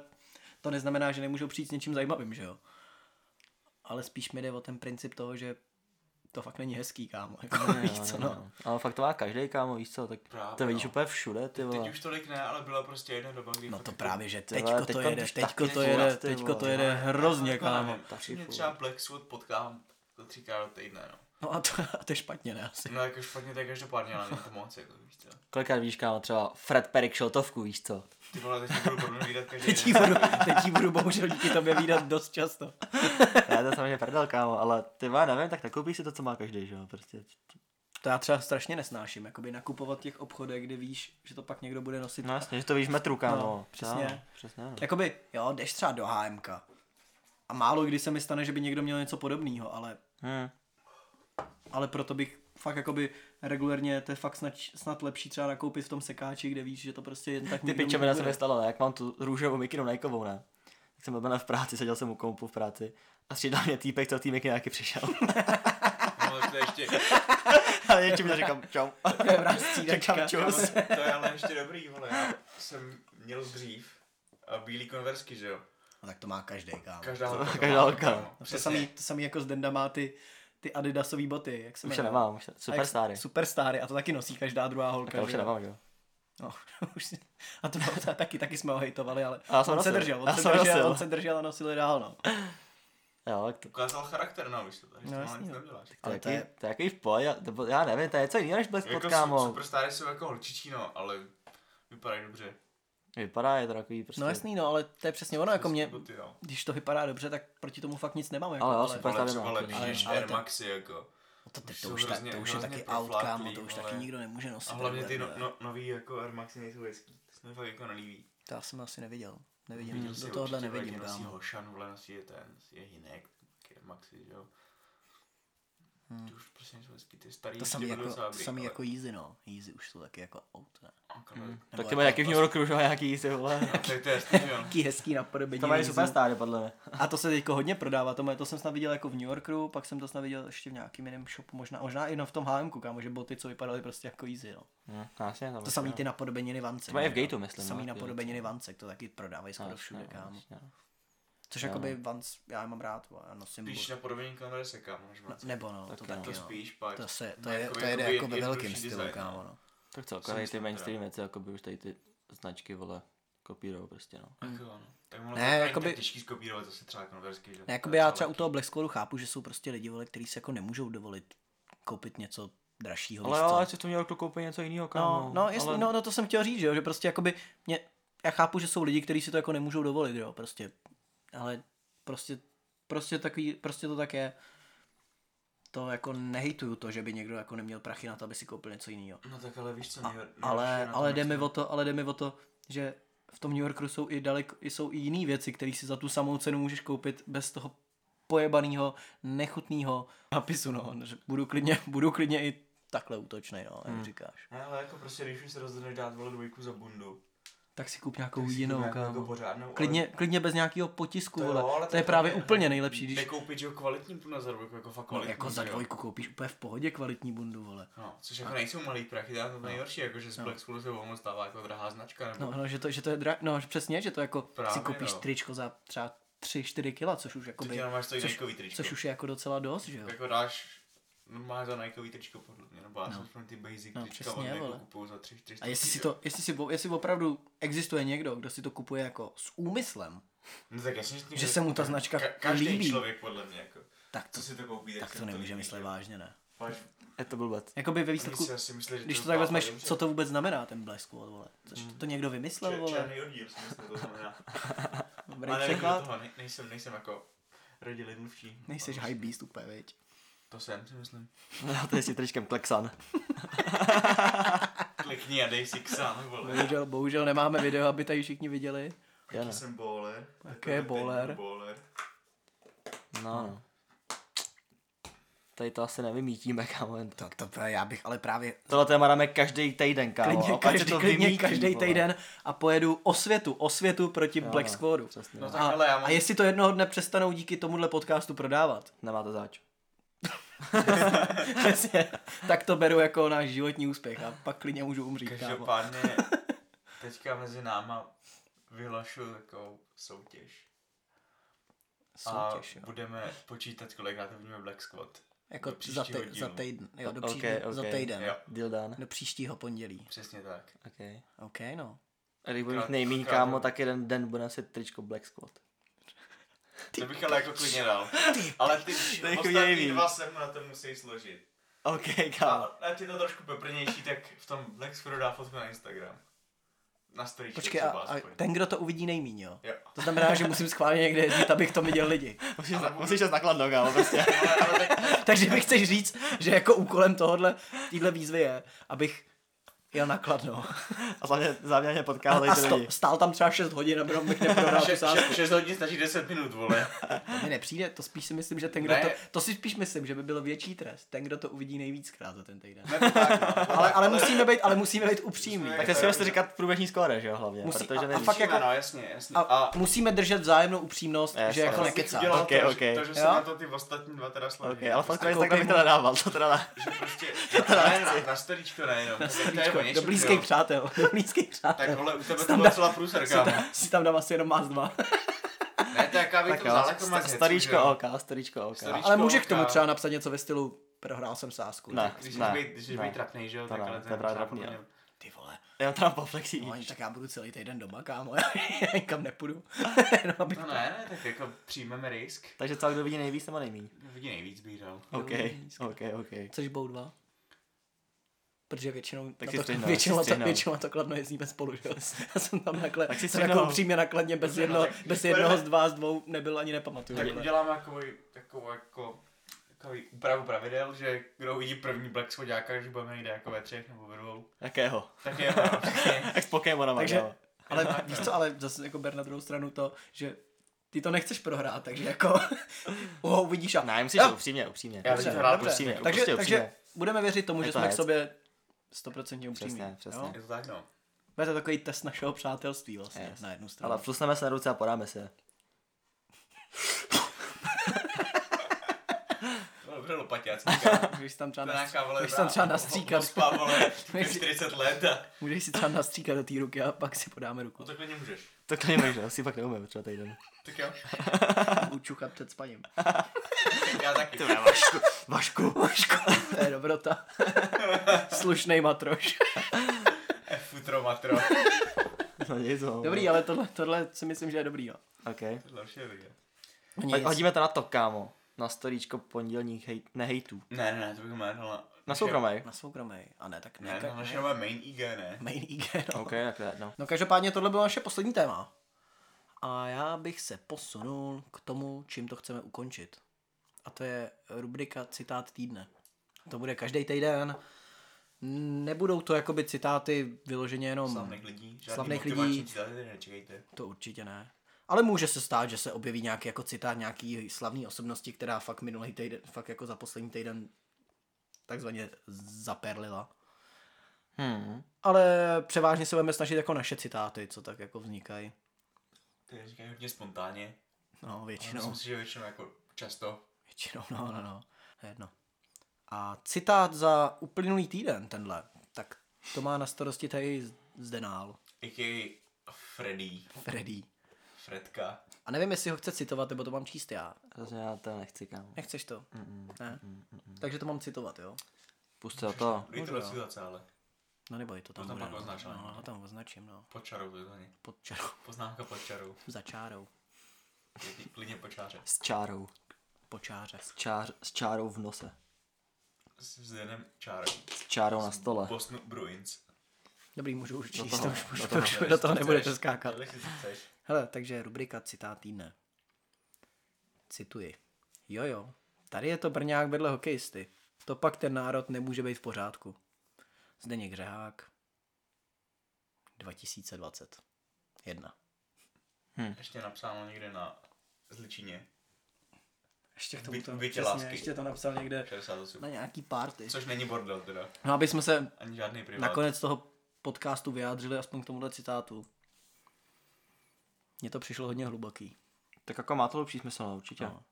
to neznamená, že nemůžu přijít s něčím zajímavým, že jo. Ale spíš mi jde o ten princip toho, že to fakt není hezký, kámo, jako, Ne, víš no, co, ne, no. no. Ale fakt to má každý, kámo, víš co, tak Právě, to vidíš no. úplně všude, ty Teď vole. už tolik ne, ale byla prostě jedna doba, kdy No fakt to jako- právě, že vole, teďko to teďko jede, teďko to jede, teďko to jede hrozně, jako kámo. mě třeba Black Squad potkám to třikrát do týdne, no. No a to, a to je špatně, ne asi. No jako špatně, tak každopádně, ale není to moc, jako víš co. Kolikrát víš, kámo, třeba Fred Perry šiltovku, víš co. Ty vole, teď ti budu podle mě vídat každý Teď budu, teď budu bohužel díky tobě výdat dost často. <laughs> Já to samozřejmě prdel, kámo, ale ty vole, nevím, tak nakoupíš si to, co má každý, že jo, prostě. To já třeba strašně nesnáším, jakoby nakupovat v těch obchodech, kde víš, že to pak někdo bude nosit. No jasně, že to víš metru, kámo. No, přesně. No, přesně, no. Jakoby, jo, jdeš třeba do HMK. A málo kdy se mi stane, že by někdo měl něco podobného, ale, Hmm. ale proto bych fakt jakoby regulérně, to je fakt snad, snad lepší třeba nakoupit v tom sekáči, kde víš, že to prostě jen tak Ty piče, mi se nebude. mi stalo, ne? jak mám tu růžovou mikinu Nikeovou, ne? Tak jsem byl v práci, seděl jsem u kompu v práci a střídal mě týpek, co tý miky nějaký přišel. <laughs> No, to je ještě, <laughs> a něčím mi říkám, čau. Říkám, čus. to je ale ještě dobrý, vole, já jsem měl dřív a bílý konversky, že jo. No, tak to má každý, kámo. Každá holka. to Každá holka. No, to, Přesně. samý, to samý jako z Denda má ty, ty adidasové boty, jak se Už je jmenuje? nemám, už je, superstáry. Superstáry a to taky nosí každá druhá holka. Tak už je nemám, jo. No, <laughs> už si... A to bylo taky, taky jsme ho hejtovali, ale A já jsem on se nosil. držel, on Já se jsem držel, nosil. on se držel a nosil dál, no. Jo, tak to, Ukázal charakter, no, víš to, takže No, no. neděláš. to, Ale to je- to je jaký v pohodě, já nevím, to je něco jiného než Spot, Jako kámo. su- superstáry jsou jako holčičí, no, ale vypadají dobře. Vypadá, je to takový prostě... No jasný, no, ale to je přesně ono, jako mě, Boty, no. když to vypadá dobře, tak proti tomu fakt nic nemám. Jako, Ale jo, ale, super. Ale třeba lepší ale- než ale Air to- Maxy, jako. to, to, Už to, už, tak, hrozně- to už je taky out, kámo, profláklý, to už taky nikdo nemůže nosit. A hlavně ty no, no, nový jako Air Maxy nejsou hezký. To se mi fakt jako nelíbí. To já jsem asi neviděl. Nevidím, do tohohle nevidím, jak nosí kámo. Hošan, vole, nosí je ten, je Hinek, Air Maxy, že jo. Ty už prostě nejsou hezký, ty starý. Hmm. To samý jako, to dobrý, samý ale- jako Yeezy, no. Yeezy už jsou taky jako out, ne? ale- Nebo Tak ty jako- mají jaký v New Yorku už nějaký jízdy, vole. <laughs> Tak to je jasný, že jo. Taký hezký napodobení. To mají Yeezy. super stády, podle mě. A to se teďko hodně prodává, to, moje, to jsem snad viděl jako v New Yorku, pak jsem to snad viděl ještě v nějakým jiném shopu, možná, možná i no v tom H&M, kámo, že boty, co vypadaly prostě jako easy, no. Hm, jasně, tam To samý ty napodobeniny vance. To mají v? Gateu, myslím, To samý napodobeniny vancek, to taky prodávají skoro všude, kámo. No. Což jakoby Vans, já je mám rád, vole, já nosím Spíš bot- na podobení kamery se kámo, než moc. Nebo no, to Taky taky no. To no. spíš pak. To, se, to, No, je, jakoby- to jede jakoby jako ve velkém jednodušší stylu, design, kámo, no. no. Tak celkově ty mainstream věci, jako by už tady ty značky, vole, kopírujou prostě, no. Tak jo, no. Tak ono Ne, jako jakoby- tak těžký skopírovat zase třeba konversky, že? Ne, jakoby já třeba u toho Black Squadu chápu, že jsou prostě lidi, vole, kteří si jako nemůžou dovolit koupit něco dražšího, Ale jo, ale si tom New Yorku koupí něco jiného, kámo. No, no, jasný, ale... no, no, to jsem chtěl říct, že, jo, že prostě jakoby mě, já chápu, že jsou lidi, kteří si to jako nemůžou dovolit, jo, prostě, ale prostě, prostě takový, prostě to tak je. To jako nehejtuju to, že by někdo jako neměl prachy na to, aby si koupil něco jiného. No tak ale víš co, nejhor- nejhorší ale, ale jde mi o to, ale jde mi o to, že v tom New Yorku jsou i daleko, jsou i jiné věci, které si za tu samou cenu můžeš koupit bez toho pojebaného, nechutného napisu, no. Že Budu klidně, budu klidně i takhle útočný, no, jak Hmm. říkáš. Ne, ale jako prostě, když už se rozhodneš dát vole dvojku za bundu, Tak si kup nějakou tak si jinou, kámo. jako pořádnou, ale- Klidně, klidně bez nějakého potisku, To jo, ale to je tak právě ne- úplně nejlepší, když Nekoupit, že jo, kvalitní bundu za dvojku, jako fakt no, kvalitní. jako za dvojku koupíš úplně v pohodě kvalitní bundu, vole. No, což jako nejsou malý prachy, to je to nejhorší, jako že z Black School se ono stává jako drahá značka, nebo... No, no, že to, že to je dra... no, že přesně, že to jako Právě, si koupíš no. tričko za třeba 3-4 kila, což už jako Ty jenom máš to což, tričko. což už je jako docela dost, že jo. Jako dáš, no máš za Nikeový tričko podle mě, nebo já No. jsem ty basic No, trička přesně, od Nike vole. kupuju za 3 4 A jestli si to, jestli si, jestli opravdu existuje někdo, kdo si to kupuje jako s úmyslem, No tak jasně, že, že se mu ta značka ka- každý líbí. člověk podle mě, jako, tak to, co si to koupí, tak, tak to nemůže líbí, myslet že? vážně, ne. Máš, Je to blbec. Jakoby ve výsledku, si asi myslí, že když to to tak vezmeš, co to vůbec znamená ten Black Squad, vole. Což to někdo vymyslel, Če- vole. Černý oddíl, si myslím, to znamená. <laughs> Dobrý Ale nevím, překlad. toho, ne, nejsem, nejsem jako rodilý mluvčí. Nejseš high beast úplně, viď. To jsem si myslím. No, <laughs> to je si tričkem Klexan. <laughs> Klikni a dej si ksán, vole. Bohužel, bohužel nemáme video, aby tady všichni viděli. Já ne. jsem bowler. Jaký je bowler? bowler. No, no. Tady to asi nevymítíme, kámo. jen To, to, já bych ale právě Tohle téma dáme každý týden, kámo. klidně, a každý, to klidně vymítí, každý vole. týden a pojedu osvětu, osvětu proti Jo, Black no, Squadu. Přesně. No No, tak A, ale já a mám... jestli to jednoho dne přestanou díky tomuhle podcastu prodávat, Nemá to zač. Přesně, <laughs> tak to beru jako náš životní úspěch a pak klidně můžu umřít. Každopádně <laughs> teďka mezi náma vyhlašuju takovou soutěž. Soutěž, a jo. budeme počítat, kolikrát vidíme Black Squad. Jako za, te, dílu. za týden, jo, do Ok, pří, za ok. týden, Jo, Deal done. do příštího pondělí. přesně tak. Okay. OK, no. A když budu mít nejmíň, krát- kámo, tak jeden den bude nosit tričko Black Squad. To bych ale jako klidně dal. <laughs> Ale ty To je ostatní chvějivý. dva se mu na to musí složit. OK, kámo. A je to trošku peprnější, tak v tom Black Squadu dá fotku na Instagram. Na storyčku Počkej, a, třeba a ten, kdo to uvidí nejmíň, jo? Jo. To znamená, že musím schválně někde jezdit, abych to viděl lidi. <laughs> Musíš, musíš jít nakladno, kámo, prostě. <laughs> Ale, ale tak, Takže mi chceš říct, že jako úkolem tohohle, téhle výzvy je, abych jel na Kladno. <laughs> A hlavně záměrně A, potkal a ty sto, lidi. stál tam třeba 6 hodin, aby bych neprodal <laughs> tu še, sázku. še, 6 hodin stačí 10 minut, vole. <laughs> To mi nepřijde, to spíš si myslím, že ten, kdo Ne. to, to si spíš myslím, že by byl větší trest, ten, kdo to uvidí nejvíckrát za ten týden. Ne, to tak, no. Ale, ale, musíme být, ale musíme být upřímní. Musíme Tak ty si vlastně říkat průběžní skóre, že jo, hlavně. Musí- protože a- a nevíš. fakt jako- Musíme, no, jasně, jasně. A, A, musíme držet vzájemnou upřímnost, Yes, že jako yes. nekecáš. udělal Ok, to, ok. že- to, že se na to ty ostatní dva teda složí. OK, ale fakt Prostě tak bych to nedával, to teda. Že prostě, na storíčko nejenom. Tak něčem, do blízkých jo. přátel, do blízkých Tak přátel. vole, u tebe to celá průser, Si kámo. tam, si tam dám asi jenom más dva. Ne, to je jaká by Tak to jo, vzal jako sta- mazec, že staríčko. OK, staríčko OK. Staríčko. Ale může k tomu třeba napsat něco ve stylu prohrál jsem sásku. Ne. Když Ne, jsi být, když jsi ne. být trapnej, že jo, To tak ale to je právě třeba trapný, Ty vole, Já tam poflexí. no, tak já budu celý týden doma, kámo, já <laughs> nikam nepůjdu. <laughs> <laughs> no, abych No ne, ne, tak jako přijmeme risk. Takže co, kdo vidí nejvíc nebo nejmíň? Vidí nejvíc bych dal. OK, OK, OK. Chceš bout dva? Protože většinou, Tak na si to, střihnou, většinou, si na to, většinou na to kladno jezdíme spolu, že. <laughs> Já jsem tam nakle, Tak si jsem jako upřímně nakladně bez, jedno, tak bez jednoho z vás dvou nebyl ani nepamatuju. Tak uděláme takový, takovou jako takový úpravu pravidel, že kdo uvidí první Black Schodáka, že budeme někde jako ve třech nebo ve dvou. Jakého? Tak je no, přesně. Jak s Pokémonama, Takže- jo. Ale víš co, ale zase jako ber na druhou stranu to, že ty to nechceš prohrát, takže jako <laughs> ho uvidíš a... Ne, musíš Jo, upřímně, upřímně. Já dobře, bych hrál dobře. upřímně, takže, prostě takže upřímně. budeme věřit tomu, že to jsme k sobě stoprocentně upřímní. Přesně, přesně. jo? Je to tak no. Bude to takový test našeho přátelství vlastně Yes. na jednu stranu. Ale flusneme se na ruce a podáme se. Dobře, lopaťácíka. <laughs> Můžeš tam třeba, To je nas... můžeš tam třeba nastříkat. Ospá, vole, <laughs> Můžeš si- 40 let a... Můžeš si třeba nastříkat do té ruky a pak si podáme ruku. No takhle nemůžeš. To klidně asi pak neumím třeba týden. Tak jo. <laughs> Učuchat před spaním. Já taky. Vašku, Vašku. Vašku, to je dobrota. Slušnej matroš. Futro matro. No nic, no. Dobrý, ale tohle, tohle si myslím, že je dobrý, jo. OK. Další je vidět. Nic. Hodíme to na to, kámo. Na storíčko pondělních hejt, nehejtů. Ne, ne, ne, to bychom jeli na... Na soukromej. Na soukromý. A ne, tak Ne, ne. na naše nové main IG, ne. Main IG, no. OK, tak to jedno. No každopádně tohle bylo naše poslední téma. A já bych se posunul k tomu, čím to chceme ukončit. A to je rubrika Citát týdne. To bude každý týden. Nebudou to jakoby citáty vyloženě jenom... Slavných lidí. Žádný Slavných lidí. citáty nečekejte. To určitě ne. Ale může se stát, že se objeví nějaký jako citát nějaký slavný osobnosti, která fakt minulý týden, fakt jako za poslední týden takzvaně zaperlila. Hmm. Ale převážně se budeme snažit jako naše citáty, co tak jako vznikají. Ty říkají hodně spontánně. No, Ale většinou. Myslím si, že většinou jako často. Většinou, no, no, no. To je Jedno. A citát za uplynulý týden, tenhle, tak to má na starosti tady Zdenál, A.k.a. Freddy. Freddy. Fredka. A nevím, jestli ho chce citovat, nebo to mám číst já. Zase já to nechci, kámo. Nechceš to? Ne? Takže to mám citovat, jo? Pust se o to. To Můžu, jo. citace, ale. No neboj, to tam To tam bude. pak no. No, to tam označím, no. Pod čarou to je to není. Pod čarou. Poznámka pod čarou. Za čárou. Klidně- pod čáře. S čárou. Po čáře. S, čár, s čárou v nose. S Zdenem čárou. S čárou na stole. Boston Bruins. Dobrý, můžu už číst, toho, to už, už, do to toho. už do toho nebudete skákat. Hele, takže rubrika citát týdne. Cituji. Jo, jo, tady je to Brňák vedle hokejisty. To pak ten národ nemůže být v pořádku. Zdeněk Řehák. 2020. Jedna. Ještě napsáno někde na Zličině. Ještě tomu to- bytě přesně, lásky. ještě to napsal někde 68. na nějaký party. Což není bordel teda. No, aby jsme se Ani žádný privát. nakonec toho podcastu vyjádřili aspoň k tomuhle citátu. Mně to přišlo hodně hluboký. Tak jako má to lepší smysl, určitě. No.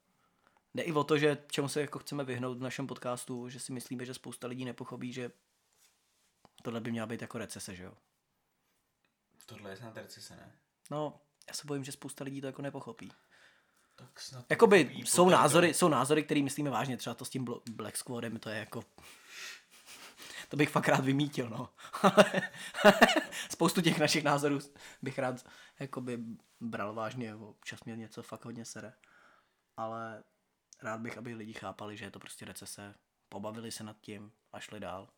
Jde i o to, že čemu se jako chceme vyhnout v našem podcastu, že si myslíme, že spousta lidí nepochopí, že tohle by měla být jako recese, že jo? Tohle je snad recese, ne? No, já se bojím, že spousta lidí to jako nepochopí. Tak snad Jakoby jsou názory, jsou názory, které myslíme vážně, třeba to s tím Black Squadem, to je jako... To bych fakt rád vymítil, no. <laughs> Spoustu těch našich názorů bych rád jakoby bral vážně, občas mě něco fakt hodně sere. Ale rád bych, aby lidi chápali, že je to prostě recese, pobavili se nad tím a šli dál.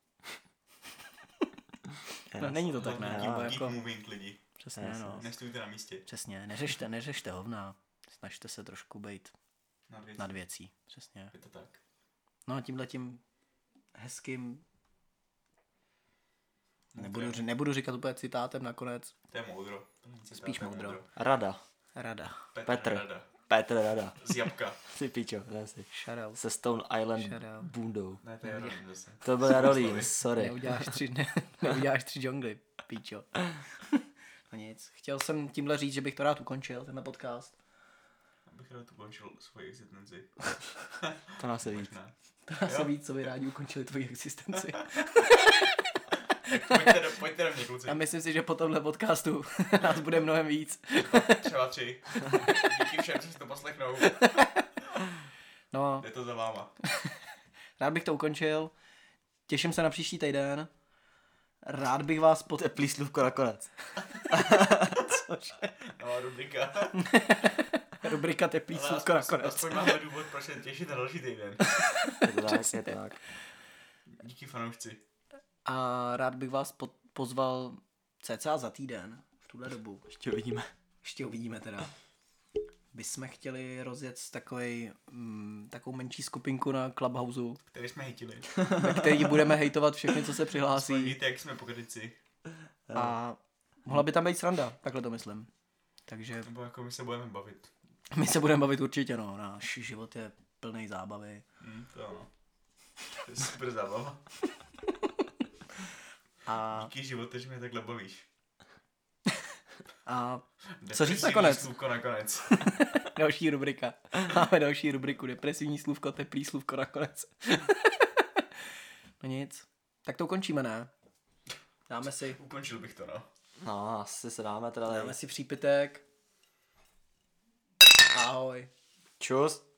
<laughs> no, není to tak, ne? Keep, jako, moving lidi. přesně, no. Nestůjte na místě. Přesně, neřešte, neřešte hovna. Snažte se trošku být Nad věcí. nad věcí. Přesně. Je to tak. No a tímhle tím hezkým nebudu, ři- nebudu říkat úplně citátem nakonec. To je moudro. To není citát, Spíš je moudro. Rada. Rada. Petr. Petr. Rada. Petr Rada. Z jabka. <laughs> Ty pičo, ne si. Se Stone Island Shout out. bundou. Ne, to je Jarolím zase. To byl Jarolím, sorry. Neuděláš tři, ne, <laughs> neuděláš tři džungly, píčo. <laughs> No nic. Chtěl jsem tímhle říct, že bych to rád ukončil, tenhle podcast. Abych rád ukončil svoji existenci. To nás se víc. To se víc, co by rádi ukončili tvoji existenci. Pojďte do, pojďte do mě, kluci. A myslím si, že po tomhle podcastu <laughs> nás bude mnohem víc. Třeba tři. Díky všem, co si to poslechnou. No, Je to za váma. rád bych to ukončil. Těším se na příští týden. Rád bych vás pod... Teplý slůvko nakonec. <laughs> No, rubrika. Rubrika teplý Ale slůvko aspoň- nakonec. Aspoň máme důvod, proč se těšit na další týden. <laughs> Je to tak, je to tak. Díky fanoušci. A rád bych vás po- pozval cca za týden, v tuhle dobu. Ještě uvidíme. Ještě uvidíme teda. Bychom chtěli rozjet takový, mm, takovou menší skupinku na Clubhouse, Který jsme hitili. ve který budeme hejtovat všechny, co se Aspoň přihlásí. víte, jak jsme pokryci. A mohla by tam být sranda, takhle to myslím. Takže Nebo jako my se budeme bavit. my se budeme bavit určitě, no. Náš život je plný zábavy. Hm, to ano. To je super zábava. <laughs> A, Díky živote, že mě takhle bavíš. <laughs> a Co říct nakonec? slůvko nakonec. <laughs> další rubrika. Máme další rubriku, depresivní slůvko, teplý slůvko nakonec. <laughs> no nic. Tak to ukončíme, ne? Dáme si, Ukončil bych to, no. No, asi se dáme teda. dáme si přípitek. Ahoj. Čus.